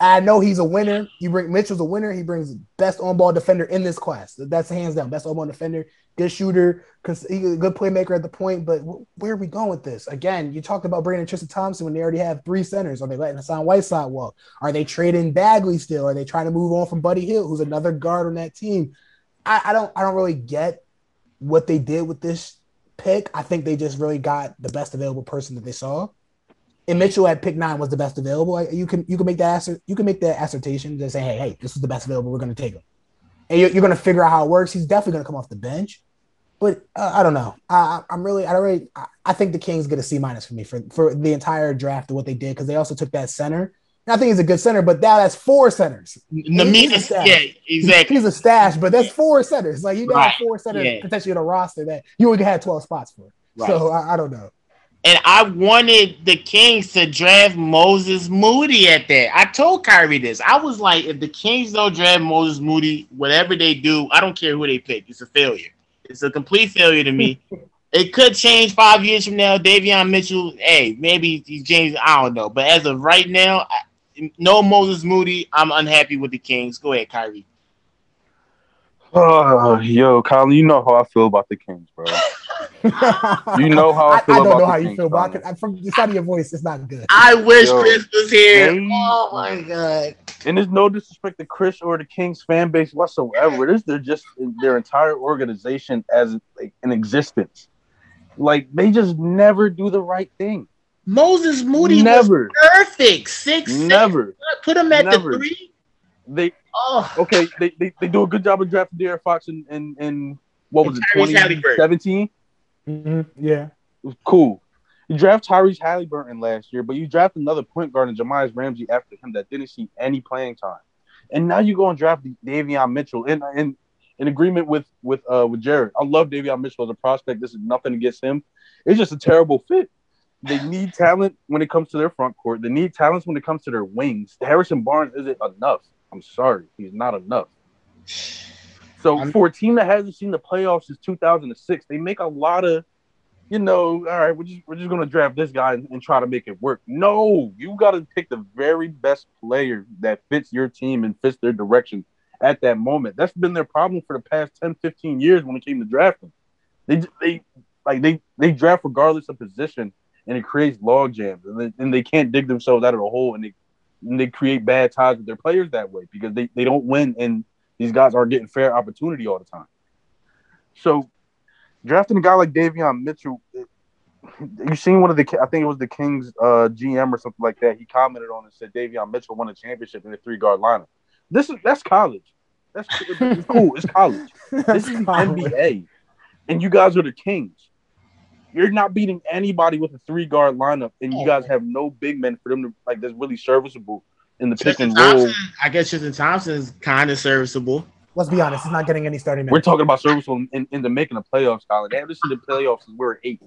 I know he's a winner. You bring Mitchell's a winner. He brings best on ball defender in this class. That's hands down best on ball defender. Good shooter. Cause he's a good playmaker at the point. But wh- where are we going with this? Again, you talked about bringing in Tristan Thompson when they already have three centers. Are they letting Hassan Whiteside walk? Are they trading Bagley still? Are they trying to move on from Buddy Hield, who's another guard on that team? I, I don't. I don't really get what they did with this pick. I think they just really got the best available person that they saw. And Mitchell at pick nine was the best available. You can you can make that you can make that assertion to say, hey, hey, this is the best available. We're going to take him, and you're, you're going to figure out how it works. He's definitely going to come off the bench, but uh, I don't know. I, I'm really, I don't really, I, I think the Kings get a C minus for me for for the entire draft of what they did because they also took that center. And I think he's a good center, but now that's four centers. The He's mean, stash. yeah, exactly. He's a stash, but that's four centers. Like you got Right. four centers Yeah. potentially in a roster that you only had 12 spots for. Right. So I, I don't know. And I wanted the Kings to draft Moses Moody at that. I told Khairi this. I was like, if the Kings don't draft Moses Moody, whatever they do, I don't care who they pick. It's a failure. It's a complete failure to me. it could change five years from now. Davion Mitchell, hey, maybe he's James. I don't know. But as of right now, I, no Moses Moody. I'm unhappy with the Kings. Go ahead, Khairi. Oh, yo, Collin, you know how I feel about the Kings, bro. You know how I I, feel I don't know how you Kings, feel, but I Collin. could, I, from the sound of your voice, it's not good. I wish Yo, Chris was here. they- oh my god. And there's no disrespect to Chris or the Kings fan base whatsoever. This they're just their entire organization as like an existence. Like they just never do the right thing. Moses Moody never, was perfect. Six, six. never. Put him at Never. the three. They Oh, okay. They, they they do a good job of drafting De'Aaron Fox in in, in what was it And Tyrese Halliburton. 2017? Mhm, Yeah. It was cool. You draft Tyrese Halliburton last year, but you draft another point guard in Jahmi'us Ramsey after him that didn't see any playing time. And now you go and draft Davion Mitchell in in, in agreement with with uh with Jared. I love Davion Mitchell as a prospect. This is nothing against him. It's just a terrible fit. They need talent when it comes to their front court. They need talents when it comes to their wings. Harrison Barnes isn't enough. I'm sorry, he's not enough. So I'm- for a team that hasn't seen the playoffs since 2006, they make a lot of, you know, all right, we're just we're just gonna draft this guy and, and try to make it work. No, you got to pick the very best player that fits your team and fits their direction at that moment. That's been their problem for the past 10, 15 years when it came to drafting. They they like they they draft regardless of position, and it creates log jams, and they, and they can't dig themselves out of the hole, and they they create bad ties with their players that way because they, they don't win and these guys aren't getting fair opportunity all the time. So drafting a guy like Davion Mitchell, it- you seen one of the I think it was the Kings uh, GM or something like that. He commented on it and said Davion Mitchell won a championship in a three guard lineup. This is that's college. That's it's cool. It's college. This is the NBA, and you guys are the Kings. You're not beating anybody with a three guard lineup, and you oh. guys have no big men for them to like. That's really serviceable in the pick and roll. Thompson, I guess Tristan Thompson is kind of serviceable. Let's be honest, he's not getting any starting men. We're talking about serviceable in, in the making of playoffs, Collin. They haven't seen the playoffs since we were eight.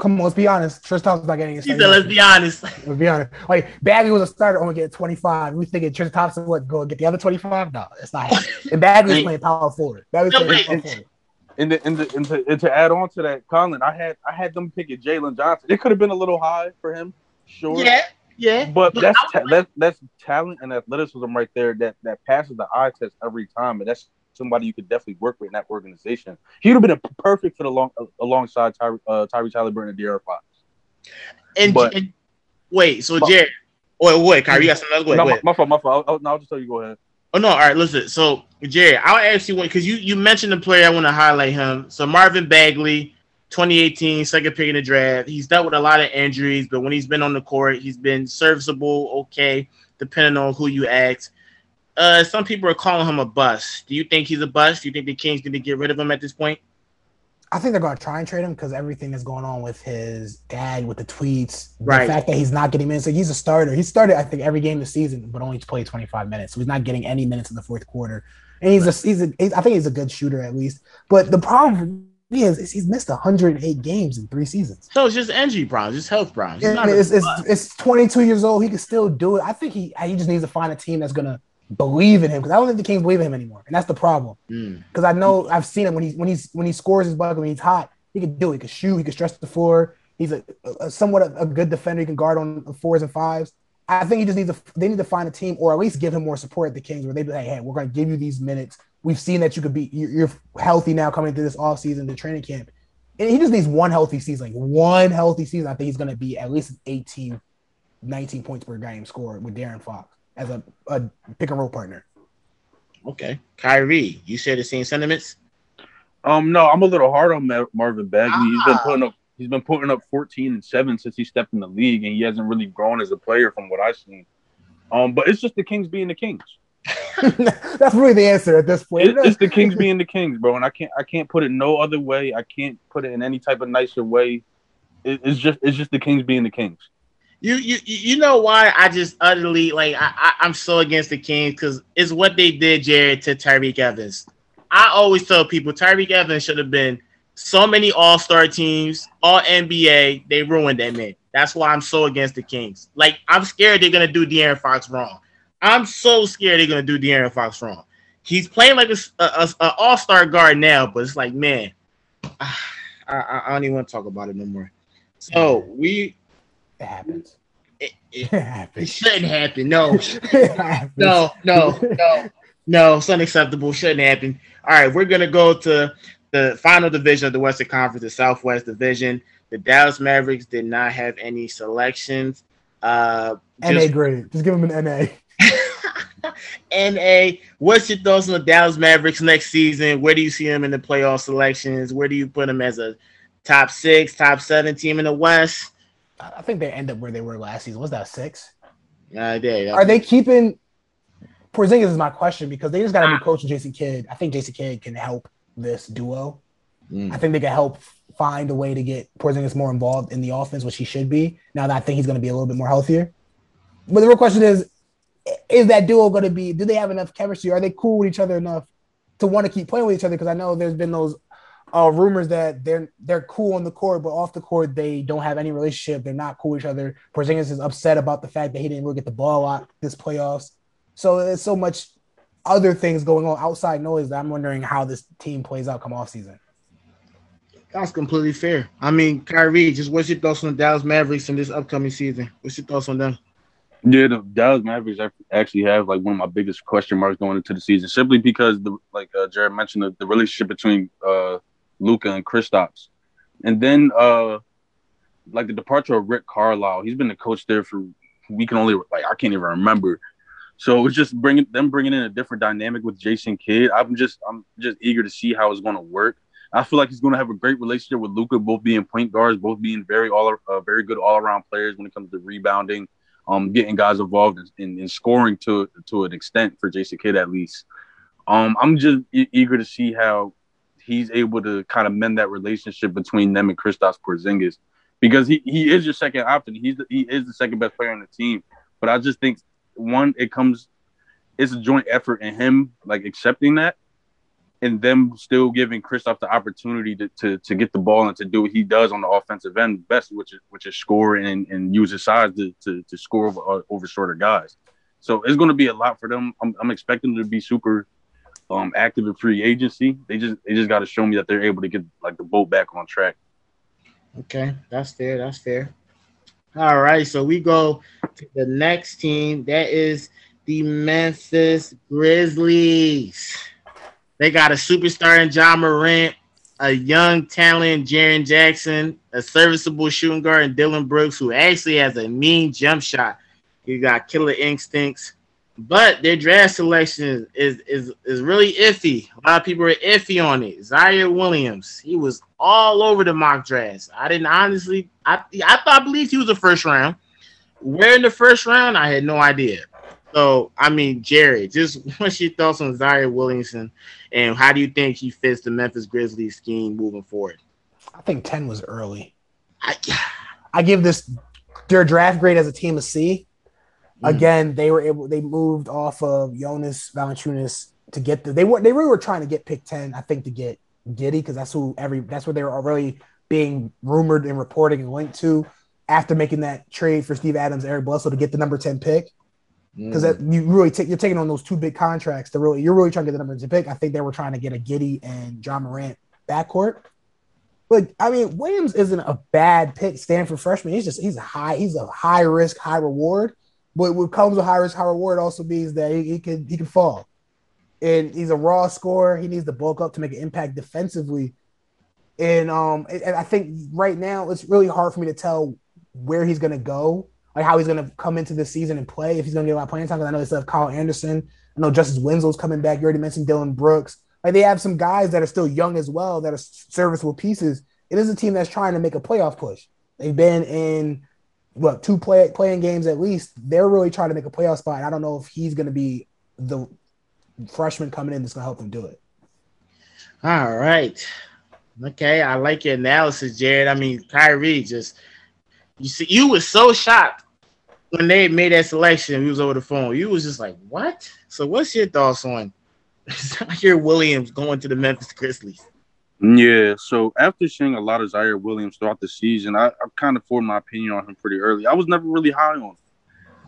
Come on, let's be honest. Tristan Thompson's not getting any He starting said, let's be honest. Let's be honest. Like Bagley was a starter, only getting 25. We thinking Tristan Thompson would go get the other 25? No, it's not. And Bagley's playing power forward. Bagley's No, playing power forward. And, the, and, the, and, to, and to add on to that, Collin, I had I had them picking Jalen Johnson. It could have been a little high for him, sure. Yeah, yeah. But Look, that's ta- that's that's talent and athleticism right there. That that passes the eye test every time, and that's somebody you could definitely work with in that organization. He would have been a perfect for the long alongside Ty, uh, Tyrese Halliburton and De'Aaron Fox. And, But- and- wait, so But- Jared, wait, wait, Khairi, you got something else? Go ahead, No, my, my fault, my fault. I'll, I'll just tell you. Go ahead. Oh no, all right, listen. So Jared, I'll ask you one because you you mentioned the player I want to highlight him. So Marvin Bagley, 2018, second pick in the draft. He's dealt with a lot of injuries, but when he's been on the court, he's been serviceable, okay. depending on who you ask. Uh, some people are calling him a bust. Do you think he's a bust? Do you think the Kings need to get rid of him at this point? I think they're going to try and trade him because everything that's going on with his dad, with the tweets, Right. the fact that he's not getting minutes. Like he's a starter. He started, I think, every game this season, but only played 25 minutes. So he's not getting any minutes in the fourth quarter. And he's a, he's a, he's, I think he's a good shooter at least. But the problem for me is, is he's missed 108 games in three seasons. So it's just injury problems, just health problems. He's I not mean, a it's, it's, it's 22 years old. He can still do it. I think he he just needs to find a team that's gonna believe in him because I don't think the Kings believe in him anymore, and that's the problem. Mm. Because I know I've seen him when he's when he's when he scores his bucket when he's hot, he can do it. He can shoot. He can stretch the floor. He's a, a somewhat a, a good defender. He can guard on fours and fives. I think he just needs to they need to find a team or at least give him more support at the Kings where they be like, hey, we're gonna give you these minutes. We've seen that you could be you're, you're healthy now coming into this off season, the training camp. And he just needs one healthy season, like one healthy season. I think he's gonna be at least 18, 19 points per game score with De'Aaron Fox as a, a pick and roll partner. Okay, Khairi, you share the same sentiments. Um, no, I'm a little hard on Ma- Marvin Bagley. He's been Ah. putting up. He's been putting up 14 and seven since he stepped in the league, and he hasn't really grown as a player from what I've seen. Um, but it's just the Kings being the Kings. That's really the answer at this point. It, it's the Kings being the Kings, bro. And I can't. I can't put it no other way. I can't put it in any type of nicer way. It, it's just. It's just the Kings being the Kings. You you you know why I just utterly like I, I I'm so against the Kings because it's what they did, Jared, to Tyreke Evans. I always tell people Tyreke Evans should have been so many All Star teams, All NBA. They ruined that man. That's why I'm so against the Kings. Like I'm scared they're gonna do De'Aaron Fox wrong. I'm so scared they're gonna do De'Aaron Fox wrong. He's playing like a, a, a All Star guard now, but it's like man, I, I don't even want to talk about it no more. So we It happens. it, It it, it shouldn't happen. No, no, no, no, no. It's unacceptable. Shouldn't happen. All right, we're gonna go to the final division of the Western Conference, the Southwest Division. The Dallas Mavericks did not have any selections. Uh, NA just grade. Just give them an NA. NA. What's your thoughts on the Dallas Mavericks next season? Where do you see them in the playoff selections? Where do you put them as a top six, top seven team in the West? I think they end up where they were last season. Was that six? Uh, there, Are they keeping Porzingis is my question because they just got a new coach, Jason Kidd. I think Jason Kidd can help this duo. Mm. I think they can help find a way to get Porzingis more involved in the offense, which he should be. Now that I think he's going to be a little bit more healthier. But the real question is, is that duo going to be? Do they have enough chemistry? Are they cool with each other enough to want to keep playing with each other? Because I know there's been those uh, rumors that they're they're cool on the court, but off the court they don't have any relationship. They're not cool with each other. Porzingis is upset about the fact that he didn't really get the ball a lot this playoffs. So there's so much other things going on outside noise that I'm wondering how this team plays out come off season. That's completely fair. I mean, Khairi, just what's your thoughts on the Dallas Mavericks in this upcoming season? What's your thoughts on them? Yeah, the Dallas Mavericks actually have like one of my biggest question marks going into the season, simply because the like uh, Jared mentioned the, the relationship between uh, Luka and Kristaps, and then uh, like the departure of Rick Carlisle. He's been the coach there for we can only like I can't even remember. So it's just bringing them bringing in a different dynamic with Jason Kidd. I'm just I'm just eager to see how it's going to work. I feel like he's going to have a great relationship with Luka, both being point guards, both being very all uh, very good all around players when it comes to rebounding um, getting guys involved in, in, in scoring to to an extent for Jason Kidd at least. Um, I'm just e- eager to see how he's able to kind of mend that relationship between them and Kristaps Porzingis because he, he is your second option. He's the, he is the second best player on the team. But I just think one, it comes, it's a joint effort in him like accepting that, and them still giving Kristaps the opportunity to, to to get the ball and to do what he does on the offensive end best, which is which is score and, and use his size to, to, to score over, over shorter guys. So it's going to be a lot for them. I'm, I'm expecting them to be super um, active in free agency. They just they just got to show me that they're able to get like the boat back on track. Okay, that's fair. That's fair. All right, so we go to the next team. That is the Memphis Grizzlies. They got a superstar in Ja Morant, a young talent, Jaren Jackson, a serviceable shooting guard in Dillon Brooks, who actually has a mean jump shot. He got killer instincts. But their draft selection is is is really iffy. A lot of people are iffy on it. Ziaire Williams, he was all over the mock drafts. I didn't honestly, I I thought I believed he was a first round. Where in the first round, I had no idea. So, I mean, Jared, just what's your thoughts on Ziaire Williamson, and how do you think he fits the Memphis Grizzlies scheme moving forward? I think ten was early. I, I give this their draft grade as a team a C. Mm. Again, they were able they moved off of Jonas Valanciunas to get the they were they really were trying to get pick 10, I think, to get Giddey, because that's who every that's what they were already being rumored and reporting and linked to after making that trade for Steve Adams, Eric Bledsoe to get the number 10 pick. Because mm. you really take you're taking on those two big contracts to really you're really trying to get the number 10 pick. I think they were trying to get a Giddey and Ja Morant backcourt. But I mean, Williams isn't a bad pick, Stanford freshman. He's just he's a high, he's a high risk, high reward. But what comes with high risk, high reward also means that he, he can he can fall. And he's a raw scorer. He needs to bulk up to make an impact defensively. And um, and I think right now it's really hard for me to tell where he's gonna go, like how he's gonna come into the season and play. If he's gonna get a lot of playing time, because I know they still have Kyle Anderson. I know Justice Winslow's coming back. You already mentioned Dillon Brooks. Like they have some guys that are still young as well that are serviceable pieces. It is a team that's trying to make a playoff push. They've been in what two play playing games at least. They're really trying to make a playoff spot. I don't know if he's going to be the freshman coming in that's going to help them do it. All right. Okay, I like your analysis, Jared. I mean, Khairi just you see, you was so shocked when they made that selection. He was over the phone. You was just like, "What?" So, what's your thoughts on Ziaire Williams going to the Memphis Grizzlies? Yeah, so after seeing a lot of Ziaire Williams throughout the season, I, I kind of formed my opinion on him pretty early. I was never really high on him.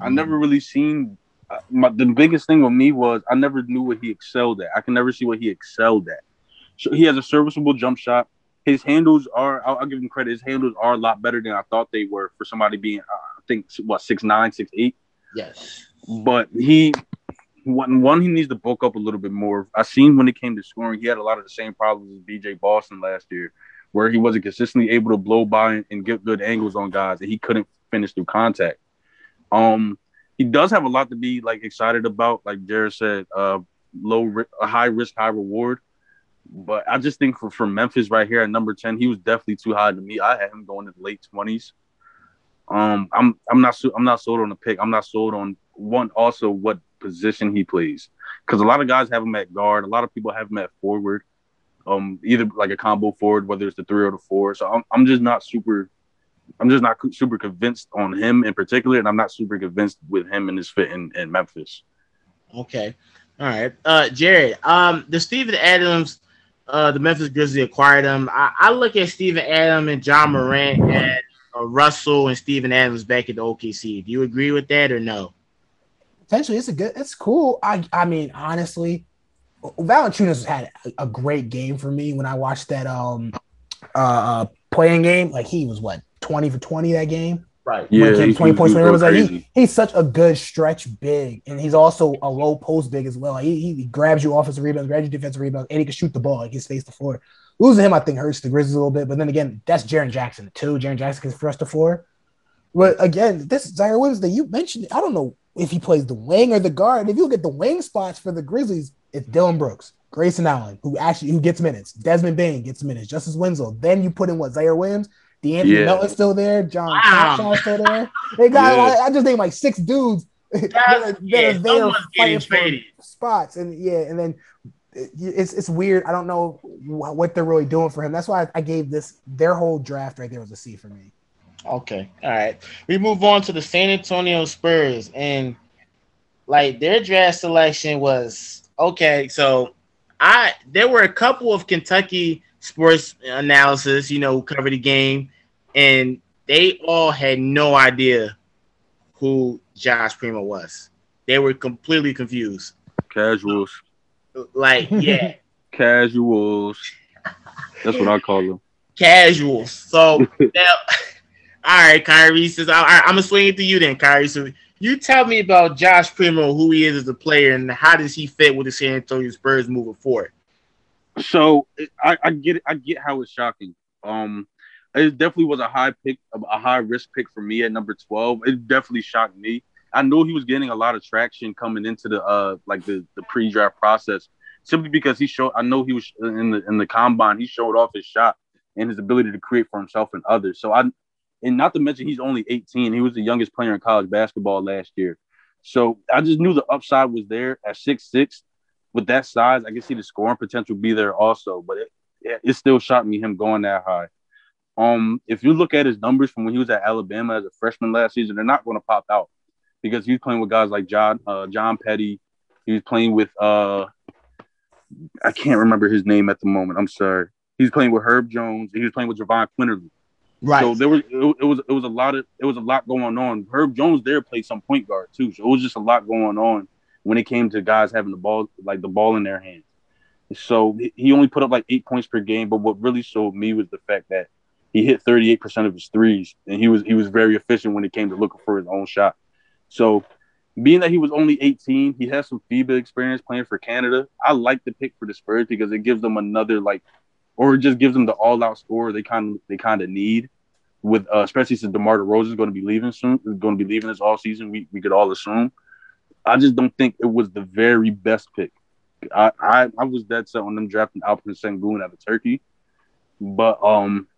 I never really seen uh, my, the biggest thing with me was I never knew what he excelled at. I can never see what he excelled at. So he has a serviceable jump shot. His handles are, I'll, I'll give him credit. His handles are a lot better than I thought they were for somebody being, uh, I think, what six nine, six eight. Yes. But he one one he needs to bulk up a little bit more. I seen when it came to scoring, he had a lot of the same problems as BJ Boston last year, where he wasn't consistently able to blow by and get good angles on guys, and he couldn't finish through contact. Um, he does have a lot to be like excited about, like Jared said, uh, low, a high risk, high reward. But I just think for, for Memphis right here at number ten, he was definitely too high to me. I had him going to the late twenties. Um, I'm I'm not I'm not sold on the pick. I'm not sold on one also what position he plays. Because a lot of guys have him at guard, a lot of people have him at forward, um, either like a combo forward, whether it's the three or the four. So I'm, I'm just not super, I'm just not super convinced on him in particular, and I'm not super convinced with him and his fit in, in Memphis. Okay, all right, uh, Jared. Um, the Steven Adams, uh, the Memphis Grizzlies acquired him. I, I look at Steven Adams and Ja Morant and uh, Russell and Steven Adams back at the OKC. Do you agree with that or no? Potentially it's a good it's cool. I I mean honestly, Valanciunas had a, a great game for me when I watched that um uh, uh playing game. Like he was what 20 for 20 that game. Right. Yeah. When he 20 he, points. He was like he, he's such a good stretch big, and he's also a low post big as well. Like he, he grabs you offensive rebounds, grabs you defensive rebounds, and he can shoot the ball. Like he's face the floor. Losing him, I think, hurts the Grizzlies a little bit. But then again, that's Jaren Jackson too. Jaren Jackson can thrust the floor. But again, this Ziaire Williams that you mentioned, I don't know if he plays the wing or the guard. If you look at the wing spots for the Grizzlies, it's Dillon Brooks, Grayson Allen, who actually who gets minutes. Desmond Bane gets minutes. Justice Winslow. Then you put in what Ziaire Williams, DeAnthony yeah. Melton's still there. John wow. still there. They got yeah. I just named like six dudes that are, that yeah, are there fighting for spots. And yeah, and then it's it's weird. I don't know what they're really doing for him. That's why I gave this their whole draft right there was a C for me. Okay. All right. We move on to the San Antonio Spurs and like their draft selection was okay. So I there were a couple of Kentucky sports analysis, you know, cover the game, and they all had no idea who Josh Primo was. They were completely confused. Casuals. Like, yeah. Casuals. That's what I call them. Casuals. So now all right, Khairi says, all right, I'm gonna swing it to you then, Khairi. So you tell me about Josh Primo, who he is as a player, and how does he fit with the San Antonio Spurs moving forward? So I, I get it. I get how it's shocking. Um, it definitely was a high pick, a high risk pick for me at number 12. It definitely shocked me. I knew he was getting a lot of traction coming into the uh like the, the pre-draft process simply because he showed I know he was in the in the combine, he showed off his shot and his ability to create for himself and others. So I and not to mention he's only 18. He was the youngest player in college basketball last year. So I just knew the upside was there at six six. With that size, I can see the scoring potential be there also. But it, it still shocked me him going that high. Um, if you look at his numbers from when he was at Alabama as a freshman last season, they're not going to pop out because he's playing with guys like John uh, John Petty. He was playing with uh, I can't remember his name at the moment. I'm sorry. He's playing with Herb Jones. he was playing with Jahvon Quinerly. Right. So there was it, it, was it was a lot of it was a lot going on. Herb Jones there played some point guard too. So it was just a lot going on when it came to guys having the ball like the ball in their hands. So he only put up like eight points per game. But what really showed me was the fact that he hit 38% of his threes, and he was he was very efficient when it came to looking for his own shot. So, being that he was only 18, he has some FIBA experience playing for Canada. I like the pick for the Spurs because it gives them another like, or just gives them the all-out score they kind of they kind of need. With uh, especially since DeMar DeRozan is going to be leaving soon, is going to be leaving this all season. We we could all assume. I just don't think it was the very best pick. I I, I was dead set on them drafting Alperen Sengun out of Turkey, but um,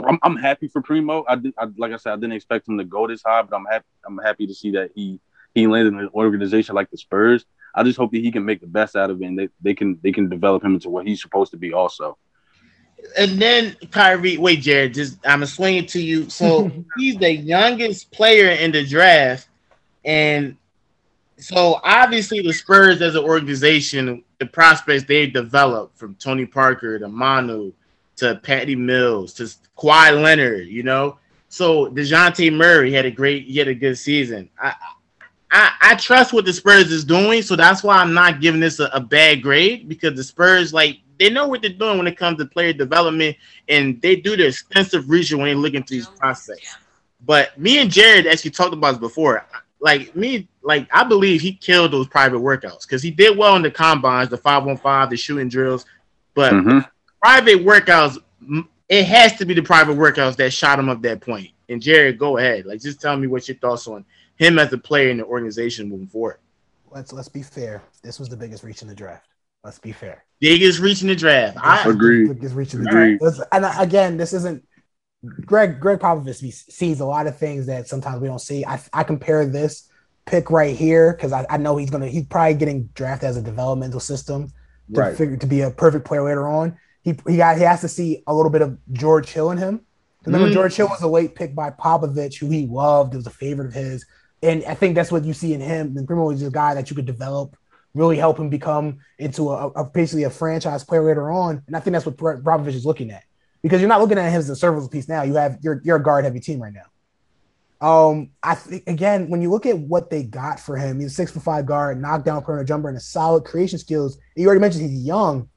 I'm, I'm happy for Primo. I, did, I like I said, I didn't expect him to go this high, but I'm happy. I'm happy to see that he he landed in an organization like the Spurs. I just hope that he can make the best out of it, and they, they can they can develop him into what he's supposed to be also. And then Khairi, wait, Jared, just I'm gonna swing it to you. So he's the youngest player in the draft, and so obviously the Spurs as an organization, the prospects they've developed from Tony Parker to Manu to Patty Mills to Kawhi Leonard, you know. So Dejounte Murray had a great, he had a good season. I, I, I trust what the Spurs is doing, so that's why I'm not giving this a, a bad grade because the Spurs like they know what they're doing when it comes to player development, and they do their extensive research when they look into these prospects. But me and Jared actually talked about this before. Like me, like I believe he killed those private workouts because he did well in the combines, the five on five, the shooting drills. But mm-hmm. private workouts it has to be the private workouts that shot him up that point. And Jared, go ahead. Like, just tell me what your thoughts on him as a player in the organization moving forward. Let's let's be fair. This was the biggest reach in the draft. Let's be fair. Biggest reach in the draft. I agree. Biggest reach in the agree. draft. And again, this isn't Gregg. Gregg Popovich sees a lot of things that sometimes we don't see. I, I compare this pick right here because I, I know he's gonna he's probably getting drafted as a developmental system to right. figure to be a perfect player later on he he got he has to see a little bit of George Hill in him. Remember, mm. George Hill was a late pick by Popovich, who he loved. It was a favorite of his, and I think that's what you see in him. And Primo is a guy that you could develop, really help him become into a, a basically a franchise player later on. And I think that's what Popovich is looking at because you're not looking at him as a serviceable piece now. You have you're you're a guard heavy team right now. Um, I think again when you look at what they got for him, he's a six foot five guard, knockdown perimeter jumper, and a solid creation skills. You already mentioned he's young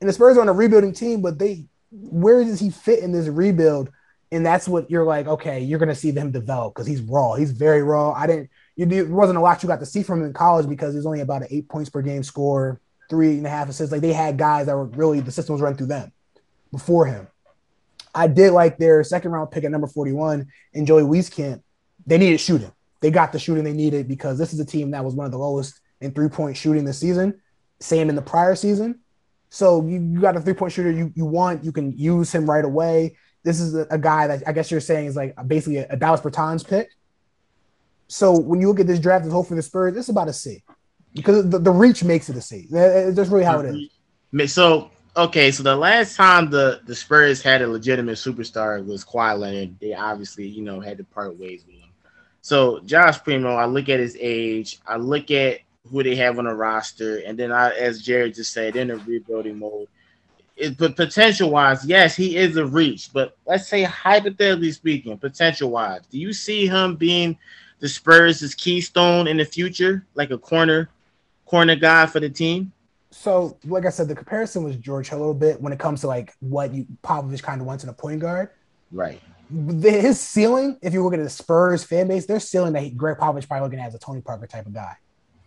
and the Spurs are on a rebuilding team, but they where does he fit in this rebuild? And that's what you're like, okay, you're gonna see them develop because he's raw. He's very raw. I didn't you it wasn't a lot you got to see from him in college because he's only about an eight points per game score, three and a half assists. Like they had guys that were really the system was run through them before him. I did like their second round pick at number 41 in Joey Wieskamp. They needed shooting. They got the shooting they needed because this is a team that was one of the lowest in three point shooting this season. Same in the prior season. So you, you got a three point shooter you, you want, you can use him right away. This is a, a guy that I guess you're saying is like basically a, a, Davis Bertans pick. So when you look at this draft as hope for the Spurs, it's about a C because the, the reach makes it a C. That's really how it is. Mm-hmm. So okay, so the last time the the Spurs had a legitimate superstar was Kawhi Leonard. They obviously you know had to part ways with him. So Josh Primo, I look at his age, I look at who they have on the roster, and then I, as Jared just said, in a rebuilding mode. It, but potential wise, yes, he is a reach. But let's say hypothetically speaking, potential wise, do you see him being the Spurs' is keystone in the future, like a corner corner guy for the team? So, like I said, the comparison was George Hill a little bit when it comes to like what you Popovich kind of wants in a point guard. Right. His ceiling, if you look at the Spurs fan base, their ceiling that he, Gregg Popovich probably looking at as a Tony Parker type of guy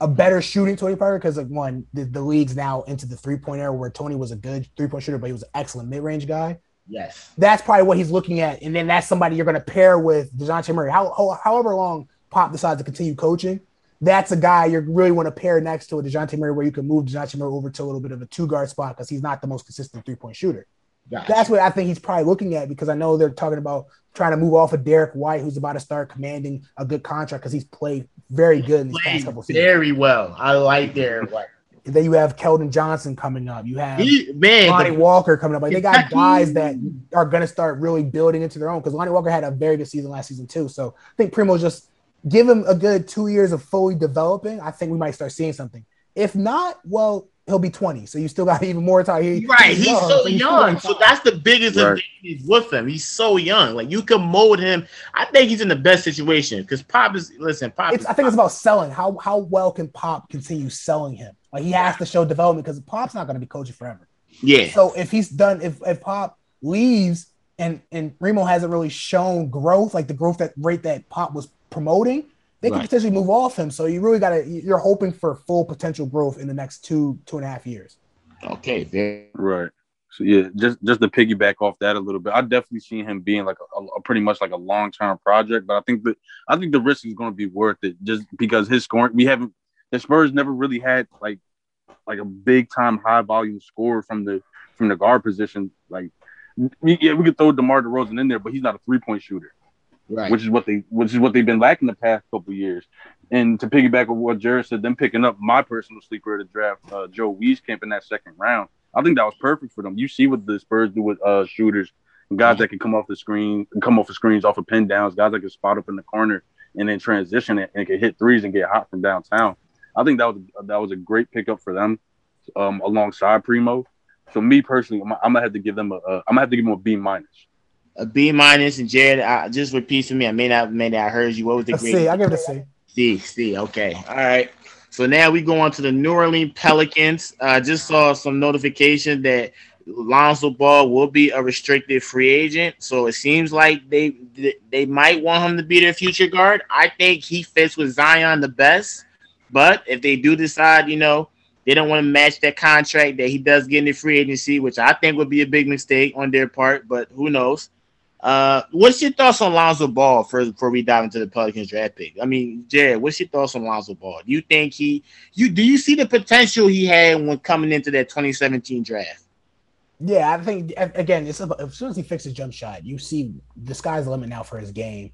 a better shooting Tony Parker because like one, the, the league's now into the three point era where Tony was a good three point shooter, but he was an excellent mid range guy. Yes, that's probably what he's looking at, and then that's somebody you're going to pair with Dejounte Murray. How, how, however long Pop decides to continue coaching, that's a guy you really want to pair next to a Dejounte Murray, where you can move Dejounte Murray over to a little bit of a two guard spot because he's not the most consistent three point shooter. Gotcha. That's what I think he's probably looking at because I know they're talking about trying to move off of Derrick White, who's about to start commanding a good contract because he's played very good in these past couple seasons. Very well. I like Derrick White. And then you have Keldon Johnson coming up. You have He, man, Lonnie the- Walker coming up. Like they got guys that are going to start really building into their own because Lonnie Walker had a very good season last season too. So I think Primo just give him a good two years of fully developing. I think we might start seeing something. If not, well, he'll be 20. So you still got even more time. He- Right, he's so he's young. young. So that's the biggest Right. advantage with him. He's so young. Like you can mold him. I think he's in the best situation because Pop is listen. Pop. it's is, I think it's about selling. How how well can Pop continue selling him? Like he has to show development because Pop's not going to be coaching forever. yeah. So if he's done, if if Pop leaves and and Remo hasn't really shown growth, like the growth that rate that Pop was promoting, they could potentially move off him. So you really got to you're hoping for full potential growth in the next two two and a half years. Okay. Very, Right. So yeah, just just to piggyback off that a little bit, I definitely see him being like a, a pretty much like a long term project. But I think that I think the risk is going to be worth it just because his scoring. We haven't the Spurs never really had like like a big time high volume score from the from the guard position. Like we- yeah, we could throw DeMar DeRozan in there, but he's not a three point shooter. Right. which is what they which is what they've been lacking the past couple years. And to piggyback on what Jared said, them picking up my personal sleeper the draft, uh, Joe Wieskamp in that second round, I think that was perfect for them. You see what the Spurs do with uh, shooters guys that can come off the screen, come off the screens, off of pin downs, guys that can spot up in the corner and then transition it and can hit threes and get hot from downtown. I think that was that was a great pickup for them um, alongside Primo. So me personally, I'm, I'm gonna have to give them a, a I'm gonna have to give them a B minus. A B minus and Jared. I, just repeat for me. I may not maybe I heard you. What was the grade? see. I give it a C. C, C. Okay. All right. So now we go on to the New Orleans Pelicans. I just saw some notification that Lonzo Ball will be a restricted free agent. So it seems like they they might want him to be their future guard. I think he fits with Zion the best. But if they do decide, you know, they don't want to match that contract that he does get in the free agency, which I think would be a big mistake on their part, but who knows? Uh, what's your thoughts on Lonzo Ball for before we dive into the Pelicans draft pick? I mean, Jared, what's your thoughts on Lonzo Ball? Do you think he you do you see the potential he had when coming into that 2017 draft? Yeah, I think again, it's about, as soon as he fixes jump shot, you see the sky's the limit now for his game.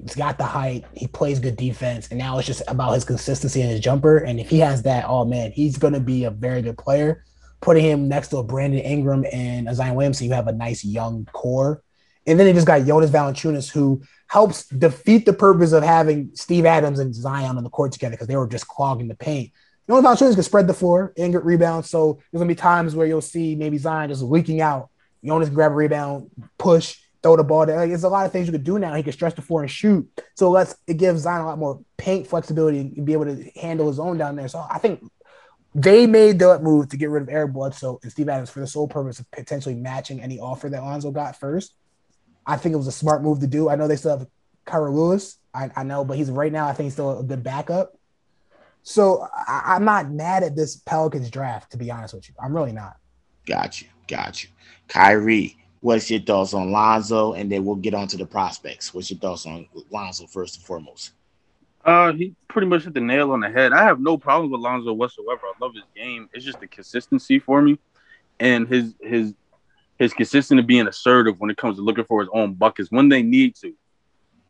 He's got the height, he plays good defense, and now it's just about his consistency and his jumper. And if he has that, oh man, he's going to be a very good player. Putting him next to a Brandon Ingram and a Zion Williamson, you have a nice young core. And then they just got Jonas Valanciunas, who helps defeat the purpose of having Steve Adams and Zion on the court together because they were just clogging the paint. Jonas Valanciunas can spread the floor and get rebounds. So there's gonna be times where you'll see maybe Zion just leaking out. Jonas grab a rebound, push, throw the ball. There. There's a lot of things you could do now. He can stretch the floor and shoot. So let's it gives Zion a lot more paint flexibility and be able to handle his own down there. So I think they made that move to get rid of Eric Bledsoe and Steve Adams for the sole purpose of potentially matching any offer that Lonzo got first. I think it was a smart move to do. I know they still have Kira Lewis. I, I know, but he's right now. I think he's still a good backup. So I, I'm not mad at this Pelicans draft, to be honest with you. I'm really not. Got you, got you. Khairi, what's your thoughts on Lonzo? And then we'll get on to the prospects. What's your thoughts on Lonzo first and foremost? Uh, he pretty much hit the nail on the head. I have no problem with Lonzo whatsoever. I love his game. It's just the consistency for me, and his his his consistency of being assertive when it comes to looking for his own buckets when they need to.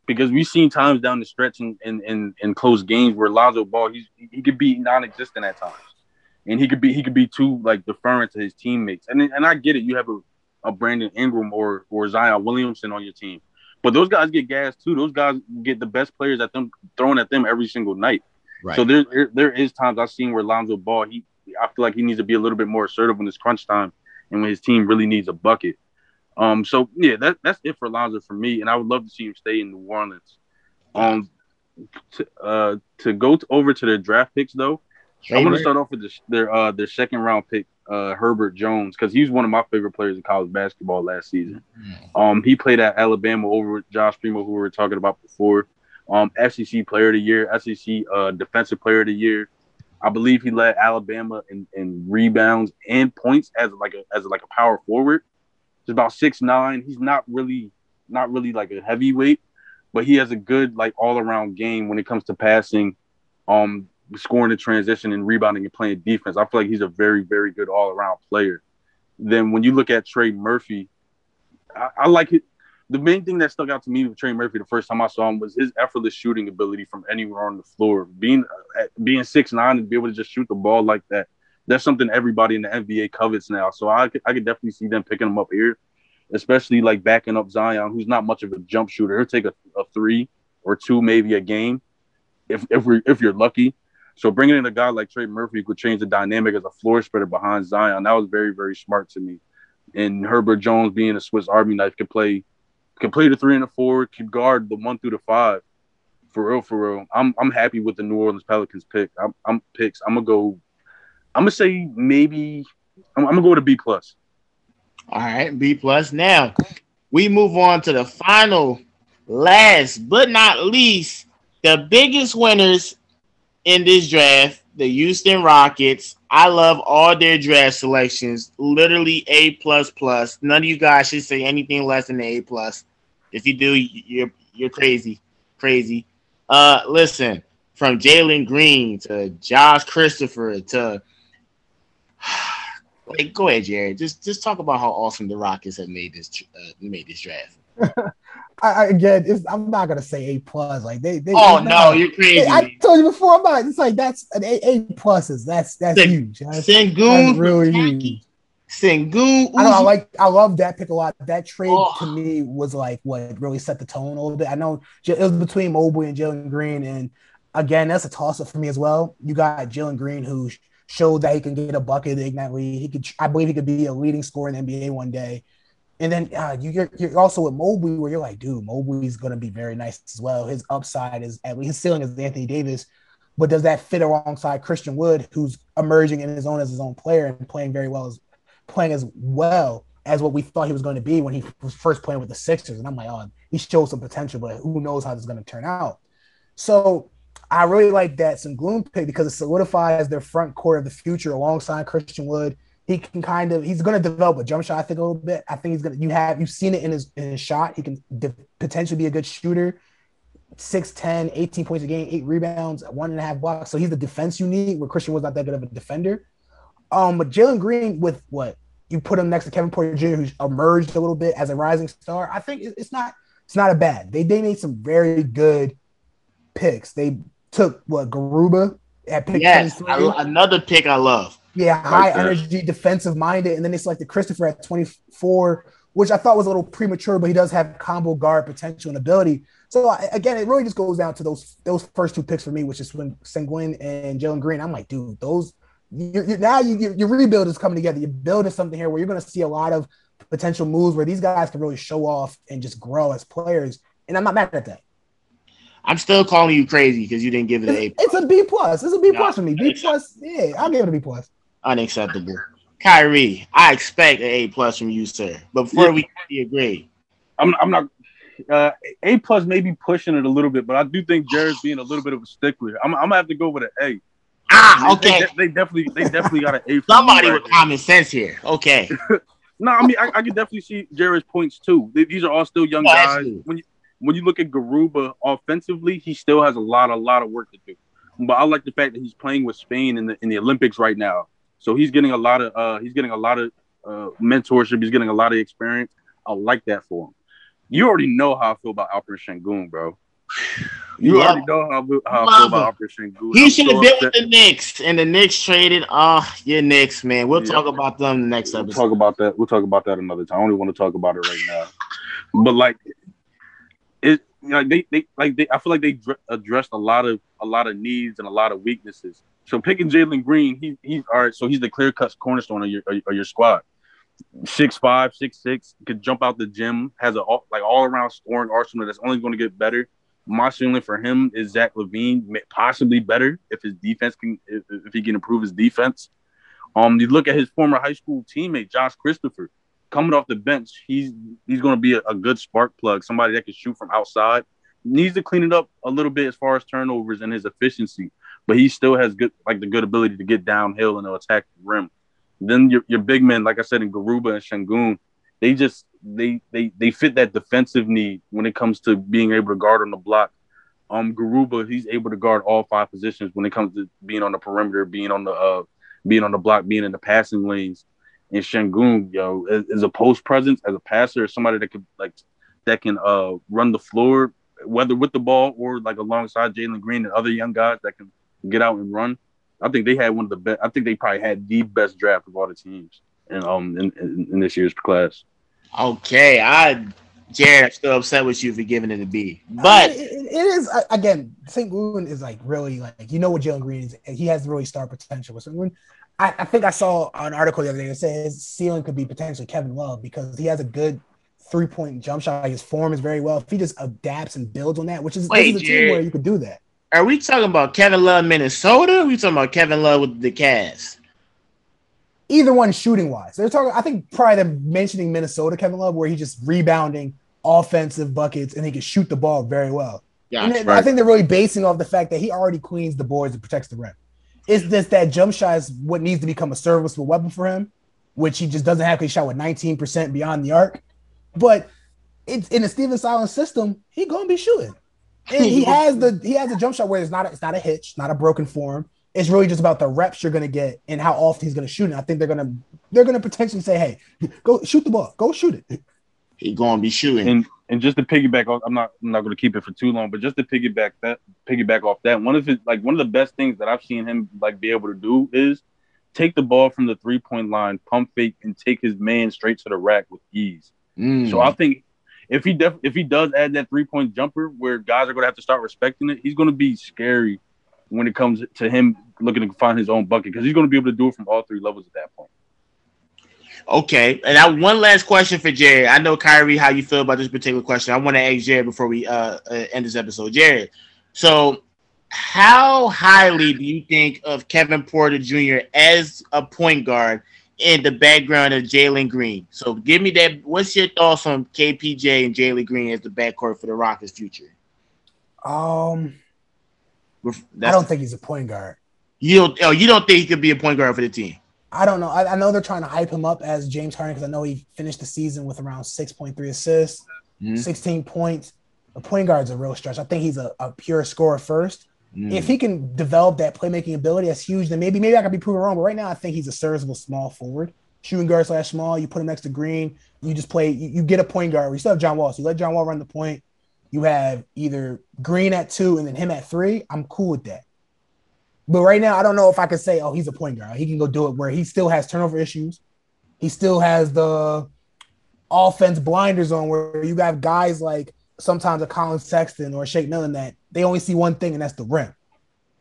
Because we've seen times down the stretch in in, in, in close games where Lonzo Ball he's he could be non-existent at times, and he could be he could be too like deferring to his teammates. And and I get it. You have a, a Brandon Ingram or or Zion Williamson on your team, but those guys get gas too. Those guys get the best players at them thrown at them every single night. Right. So there, there there is times I've seen where Lonzo Ball he I feel like he needs to be a little bit more assertive when it's crunch time and when his team really needs a bucket. Um, so yeah, that that's it for Lonzo for me, and I would love to see him stay in New Orleans. Um, to, uh, to go to, over to their draft picks though, I'm going to start off with the, their uh their second round pick, uh Herbert Jones, because he's one of my favorite players in college basketball last season. Um, he played at Alabama over with Josh Primo, who we were talking about before. Um, SEC Player of the Year, SEC uh, Defensive Player of the Year. I believe he led Alabama in, in rebounds and points as like a as like a power forward. He's about six nine. He's not really not really like a heavyweight, but he has a good like all around game when it comes to passing, um, scoring the transition and rebounding and playing defense. I feel like he's a very very good all around player. Then when you look at Trey Murphy, I, I like it. The main thing that stuck out to me with Trey Murphy the first time I saw him was his effortless shooting ability from anywhere on the floor. Being uh, being six nine and be able to just shoot the ball like that, that's something everybody in the NBA covets now. So I could, I could definitely see them picking him up here, especially like backing up Zion, who's not much of a jump shooter. He'll take a, a three or two maybe a game, if if we if you're lucky. So bringing in a guy like Trey Murphy could change the dynamic as a floor spreader behind Zion. That was very very smart to me. And Herbert Jones being a Swiss Army knife could play can play the three and the four, can guard the one through the five. For real, for real. I'm I'm happy with the New Orleans Pelicans pick. I'm I'm picks. I'm gonna go. I'm gonna say maybe. I'm, I'm gonna go with a B plus. All right, B plus. Now we move on to the final, last but not least, the biggest winners in this draft, the Houston Rockets. I love all their draft selections. Literally A plus plus. None of you guys should say anything less than A plus. If you do, you're you're crazy, crazy. Uh, listen, from Jalen Green to Josh Christopher to like, go ahead, Jared. Just just talk about how awesome the Rockets have made this uh, made this draft. I, I, again, I'm not gonna say A plus. Like they, they oh no, not, you're crazy. I told you before. I'm not. It's like that's an A, A pluses. That's that's Sen- huge. That's, Sengun, that's really huge. Sengun. I know. I like. I love that pick a lot. That trade oh. to me was like what really set the tone a little bit. I know it was between Mobley and Jalen Green, and again, that's a toss up for me as well. You got Jalen Green who showed that he can get a bucket league. He could. I believe he could be a leading scorer in the NBA one day. And then uh, you're, you're also with Mobley, where you're like, dude, Mobley's going to be very nice as well. His upside is at least his ceiling is Anthony Davis, but does that fit alongside Christian Wood, who's emerging in his own as his own player and playing very well as playing as well as what we thought he was going to be when he was first playing with the Sixers? And I'm like, oh, he shows some potential, but who knows how this is going to turn out? So I really like that Sengun pick because it solidifies their front court of the future alongside Christian Wood he can kind of he's going to develop a jump shot. I think a little bit. I think he's going to. You have you've seen it in his in his shot. He can de- potentially be a good shooter. 6'10, 18 points a game, eight rebounds, one and a half blocks. So he's the defense you need. Where Christian was not that good of a defender. Um, but Jalen Green with what you put him next to Kevin Porter Jr., who's emerged a little bit as a rising star. I think it's not it's not a bad. They they made some very good picks. They took what Garuba at pick yes, another pick I love. Yeah, high energy, defensive minded, and then they selected Christopher at 24, which I thought was a little premature, but he does have combo guard potential and ability. So again, it really just goes down to those those first two picks for me, which is when Sengun and Jalen Green. I'm like, dude, those you're, you're, now you, your rebuild is coming together. You're building something here where you're going to see a lot of potential moves where these guys can really show off and just grow as players. And I'm not mad at that. I'm still calling you crazy because you didn't give it an A. It's a B plus. It's a B plus for me. B plus. Yeah, I'll give it a B plus unacceptable. Khairi, I expect an A plus from you, sir. But before yeah. we agree, I'm I'm not uh, A plus maybe pushing it a little bit, but I do think Jared's being a little bit of a stickler. I'm, I'm gonna have to go with an A. Ah, okay. They, they, they definitely they definitely got an A. Somebody right with common sense here. Okay. no, I mean I, I, can definitely see Jared's points too. These are all still young oh, guys. When you when you look at Garuba offensively, he still has a lot a lot of work to do. But I like the fact that he's playing with Spain in the in the Olympics right now. So he's getting a lot of uh, he's getting a lot of uh, mentorship. He's getting a lot of experience. I like that for him. You already know how I feel about Alperen Sengun, bro. You Love already know how, how I feel about Alperen Sengun. He should have so been with the Knicks, and the Knicks traded. Oh, your Knicks, man. We'll yeah. talk about them the next episode. We'll talk about that. We'll talk about that another time. I only want to talk about it right now. But like, it know, they they like they. I feel like they addressed a lot of a lot of needs and a lot of weaknesses so picking Jalen Green, he he's all right. So he's the clear cut cornerstone of your of your squad. Six five, six six, could jump out the gym, has a like all around scoring arsenal that's only going to get better. My ceiling for him is Zach LaVine, possibly better if his defense can if, if he can improve his defense. Um, you look at his former high school teammate Josh Christopher coming off the bench. He's he's going to be a, a good spark plug, somebody that can shoot from outside. Needs to clean it up a little bit as far as turnovers and his efficiency but he still has good like the good ability to get downhill and to attack the rim. Then your, your big men, like I said in Garuba and Sengun, they just they they they fit that defensive need when it comes to being able to guard on the block. Um, Garuba, he's able to guard all five positions when it comes to being on the perimeter, being on the uh, being on the block, being in the passing lanes. And Sengun, yo, as a post presence, as a passer, somebody that could like that can uh run the floor, whether with the ball or like alongside Jalen Green and other young guys that can get out and run. I think they had one of the best. I think they probably had the best draft of all the teams in um in, in, in this year's class. Okay, I Jared, I'm still upset with you for giving it a B, but it, it is again. St. Louis is like really like you know what Jalen Green is. He has really star potential. So I, I think I saw an article the other day that said his ceiling could be potentially Kevin Love because he has a good three point jump shot. His form is very well. If he just adapts and builds on that, which is, Wait, this is a team where you could do that. Are we talking about Kevin Love, Minnesota? Or are we talking about Kevin Love with the Cavs? Either one shooting wise. They're talking, I think probably they're mentioning Minnesota Kevin Love, where he's just rebounding offensive buckets and he can shoot the ball very well. Yeah, right. I think they're really basing off the fact that he already cleans the boards and protects the rim. It's just that jump shot is what needs to become a serviceable weapon for him, which he just doesn't have because he shot with 19% beyond the arc. But it's in a Stephen Silas system, he gonna be shooting. And he has the he has a jump shot where it's not a, it's not a hitch, not a broken form. It's really just about the reps you're gonna get and how often he's gonna shoot. And I think they're gonna they're gonna potentially say, "Hey, go shoot the ball, go shoot it." He gonna be shooting. And and just to piggyback off, I'm not I'm not gonna keep it for too long, but just to piggyback that piggyback off that, one of his like one of the best things that I've seen him like be able to do is take the ball from the three point line, pump fake, and take his man straight to the rack with ease. Mm. So I think if he def- if he does add that three point jumper where guys are gonna have to start respecting it, he's gonna be scary when it comes to him looking to find his own bucket because he's gonna be able to do it from all three levels at that point. Okay, and one last question for Jared. I know Khairi, how you feel about this particular question. I want to ask Jared before we uh, uh, end this episode. Jared, so how highly do you think of Kevin Porter Jr. as a point guard in the background of Jalen Green? So give me that. What's your thoughts on KPJ and Jalen Green as the backcourt for the Rockets' future? Um, I don't think he's a point guard. You don't. Oh, you don't think he could be a point guard for the team? I don't know. I, I, know they're trying to hype him up as James Harden because I know he finished the season with around 6.3 assists, mm-hmm. 16 points. A point guard's a real stretch. I think he's a, a pure scorer first. Mm. If he can develop that playmaking ability, that's huge. Then maybe maybe I could be proven wrong. But right now, I think he's a serviceable small forward, shooting guard slash small. You put him next to Green. You just play. You, you get a point guard. You still have John Wall. So you let John Wall run the point. You have either Green at two and then him at three. I'm cool with that. But right now, I don't know if I could say, oh, he's a point guard. He can go do it where he still has turnover issues. He still has the offense blinders on where you have guys like sometimes a Collin Sexton or a Shake Milton that they only see one thing and that's the rim.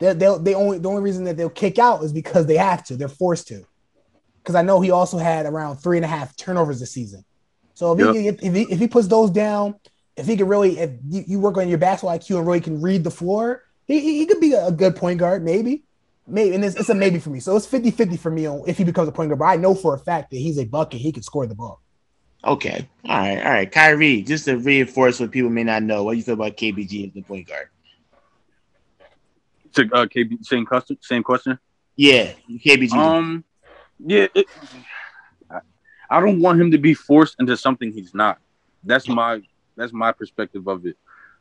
They they they only the only reason that they'll kick out is because they have to. They're forced to. Because I know he also had around three and a half turnovers this season. So if, yep. he, if, he, if he puts those down, if he can really, if you, you work on your basketball IQ and really can read the floor, he, he could be a good point guard, maybe. Maybe, and it's, it's a maybe for me. So it's 50 50 for me on if he becomes a point guard. But I know for a fact that he's a bucket. He can score the ball. Okay. All right. All right. Khairi, just to reinforce what people may not know, what do you feel about KPJ as the point guard? To, uh, KB, same question. Same question. Yeah, KPJ. Um, yeah, it, I don't want him to be forced into something he's not. That's my that's my perspective of it.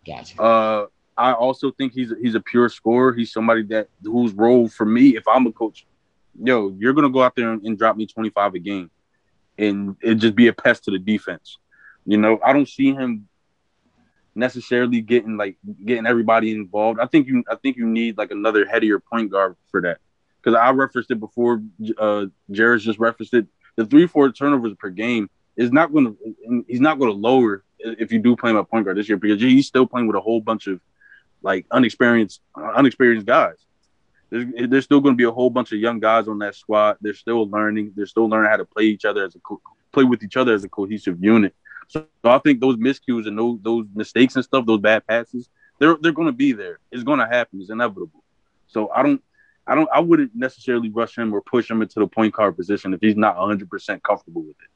Gotcha. Uh, I also think he's a, he's a pure scorer. He's somebody that whose role for me, if I'm a coach, yo, you're gonna go out there and, and drop me 25 a game, and it just be a pest to the defense. You know, I don't see him necessarily getting like getting everybody involved. I think you I think you need like another headier point guard for that. Because I referenced it before. Uh, Jared's just referenced it. The three four turnovers per game is not going to. He's not going to lower if you do play him at point guard this year because he's still playing with a whole bunch of like unexperienced unexperienced guys. There's, there's still going to be a whole bunch of young guys on that squad. They're still learning. They're still learning how to play each other as a co- play with each other as a cohesive unit. So, so I think those miscues and those those mistakes and stuff, those bad passes, they're they're going to be there. It's going to happen. It's inevitable. So I don't I don't I wouldn't necessarily rush him or push him into the point guard position if he's not 100 percent comfortable with it.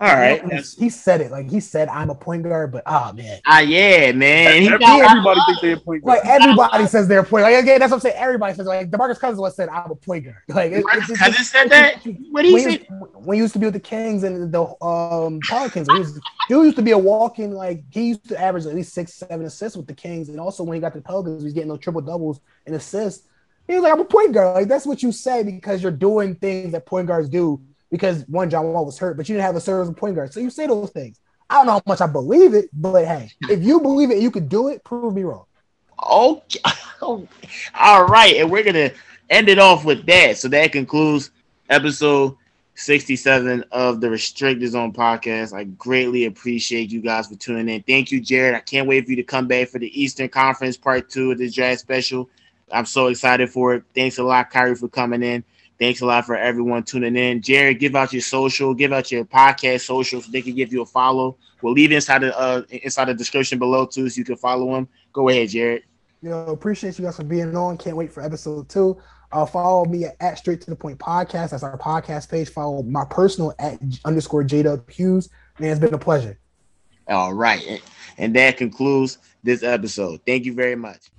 All right. He said it like he said, "I'm a point guard," but oh, man. Ah, yeah, man. He got, everybody thinks they're a point guard. Like everybody says they're a point. Like again, that's what I'm saying. Everybody says like DeMarcus Cousins once said, "I'm a point guard." Like DeMarcus Cousins said that. What do you say? When he used to be with the Kings and the um Pelicans, he, was, he used to be a walking like he used to average at least six, seven assists with the Kings, and also when he got the Pelicans, he was getting those triple doubles and assists. He was like, "I'm a point guard." Like that's what you say because you're doing things that point guards do because one John Wall was hurt, but you didn't have a serviceable point guard. So you say those things. I don't know how much I believe it, but hey, if you believe it, you could do it. Prove me wrong. Okay. All right, and we're gonna end it off with that. So that concludes episode 67 of the Restricted Zone podcast. I greatly appreciate you guys for tuning in. Thank you, Jared. I can't wait for you to come back for the Eastern Conference part two of the draft special. I'm so excited for it. Thanks a lot, Khairi, for coming in. Thanks a lot for everyone tuning in. Jared, give out your social, give out your podcast social so they can give you a follow. We'll leave inside the uh, inside the description below too, so you can follow them. Go ahead, Jared. You know, appreciate you guys for being on. Can't wait for episode two. Uh, follow me at, at Straight to the Point Podcast. That's our podcast page. Follow my personal at underscore J Hughes. Man, it's been a pleasure. All right. And that concludes this episode. Thank you very much.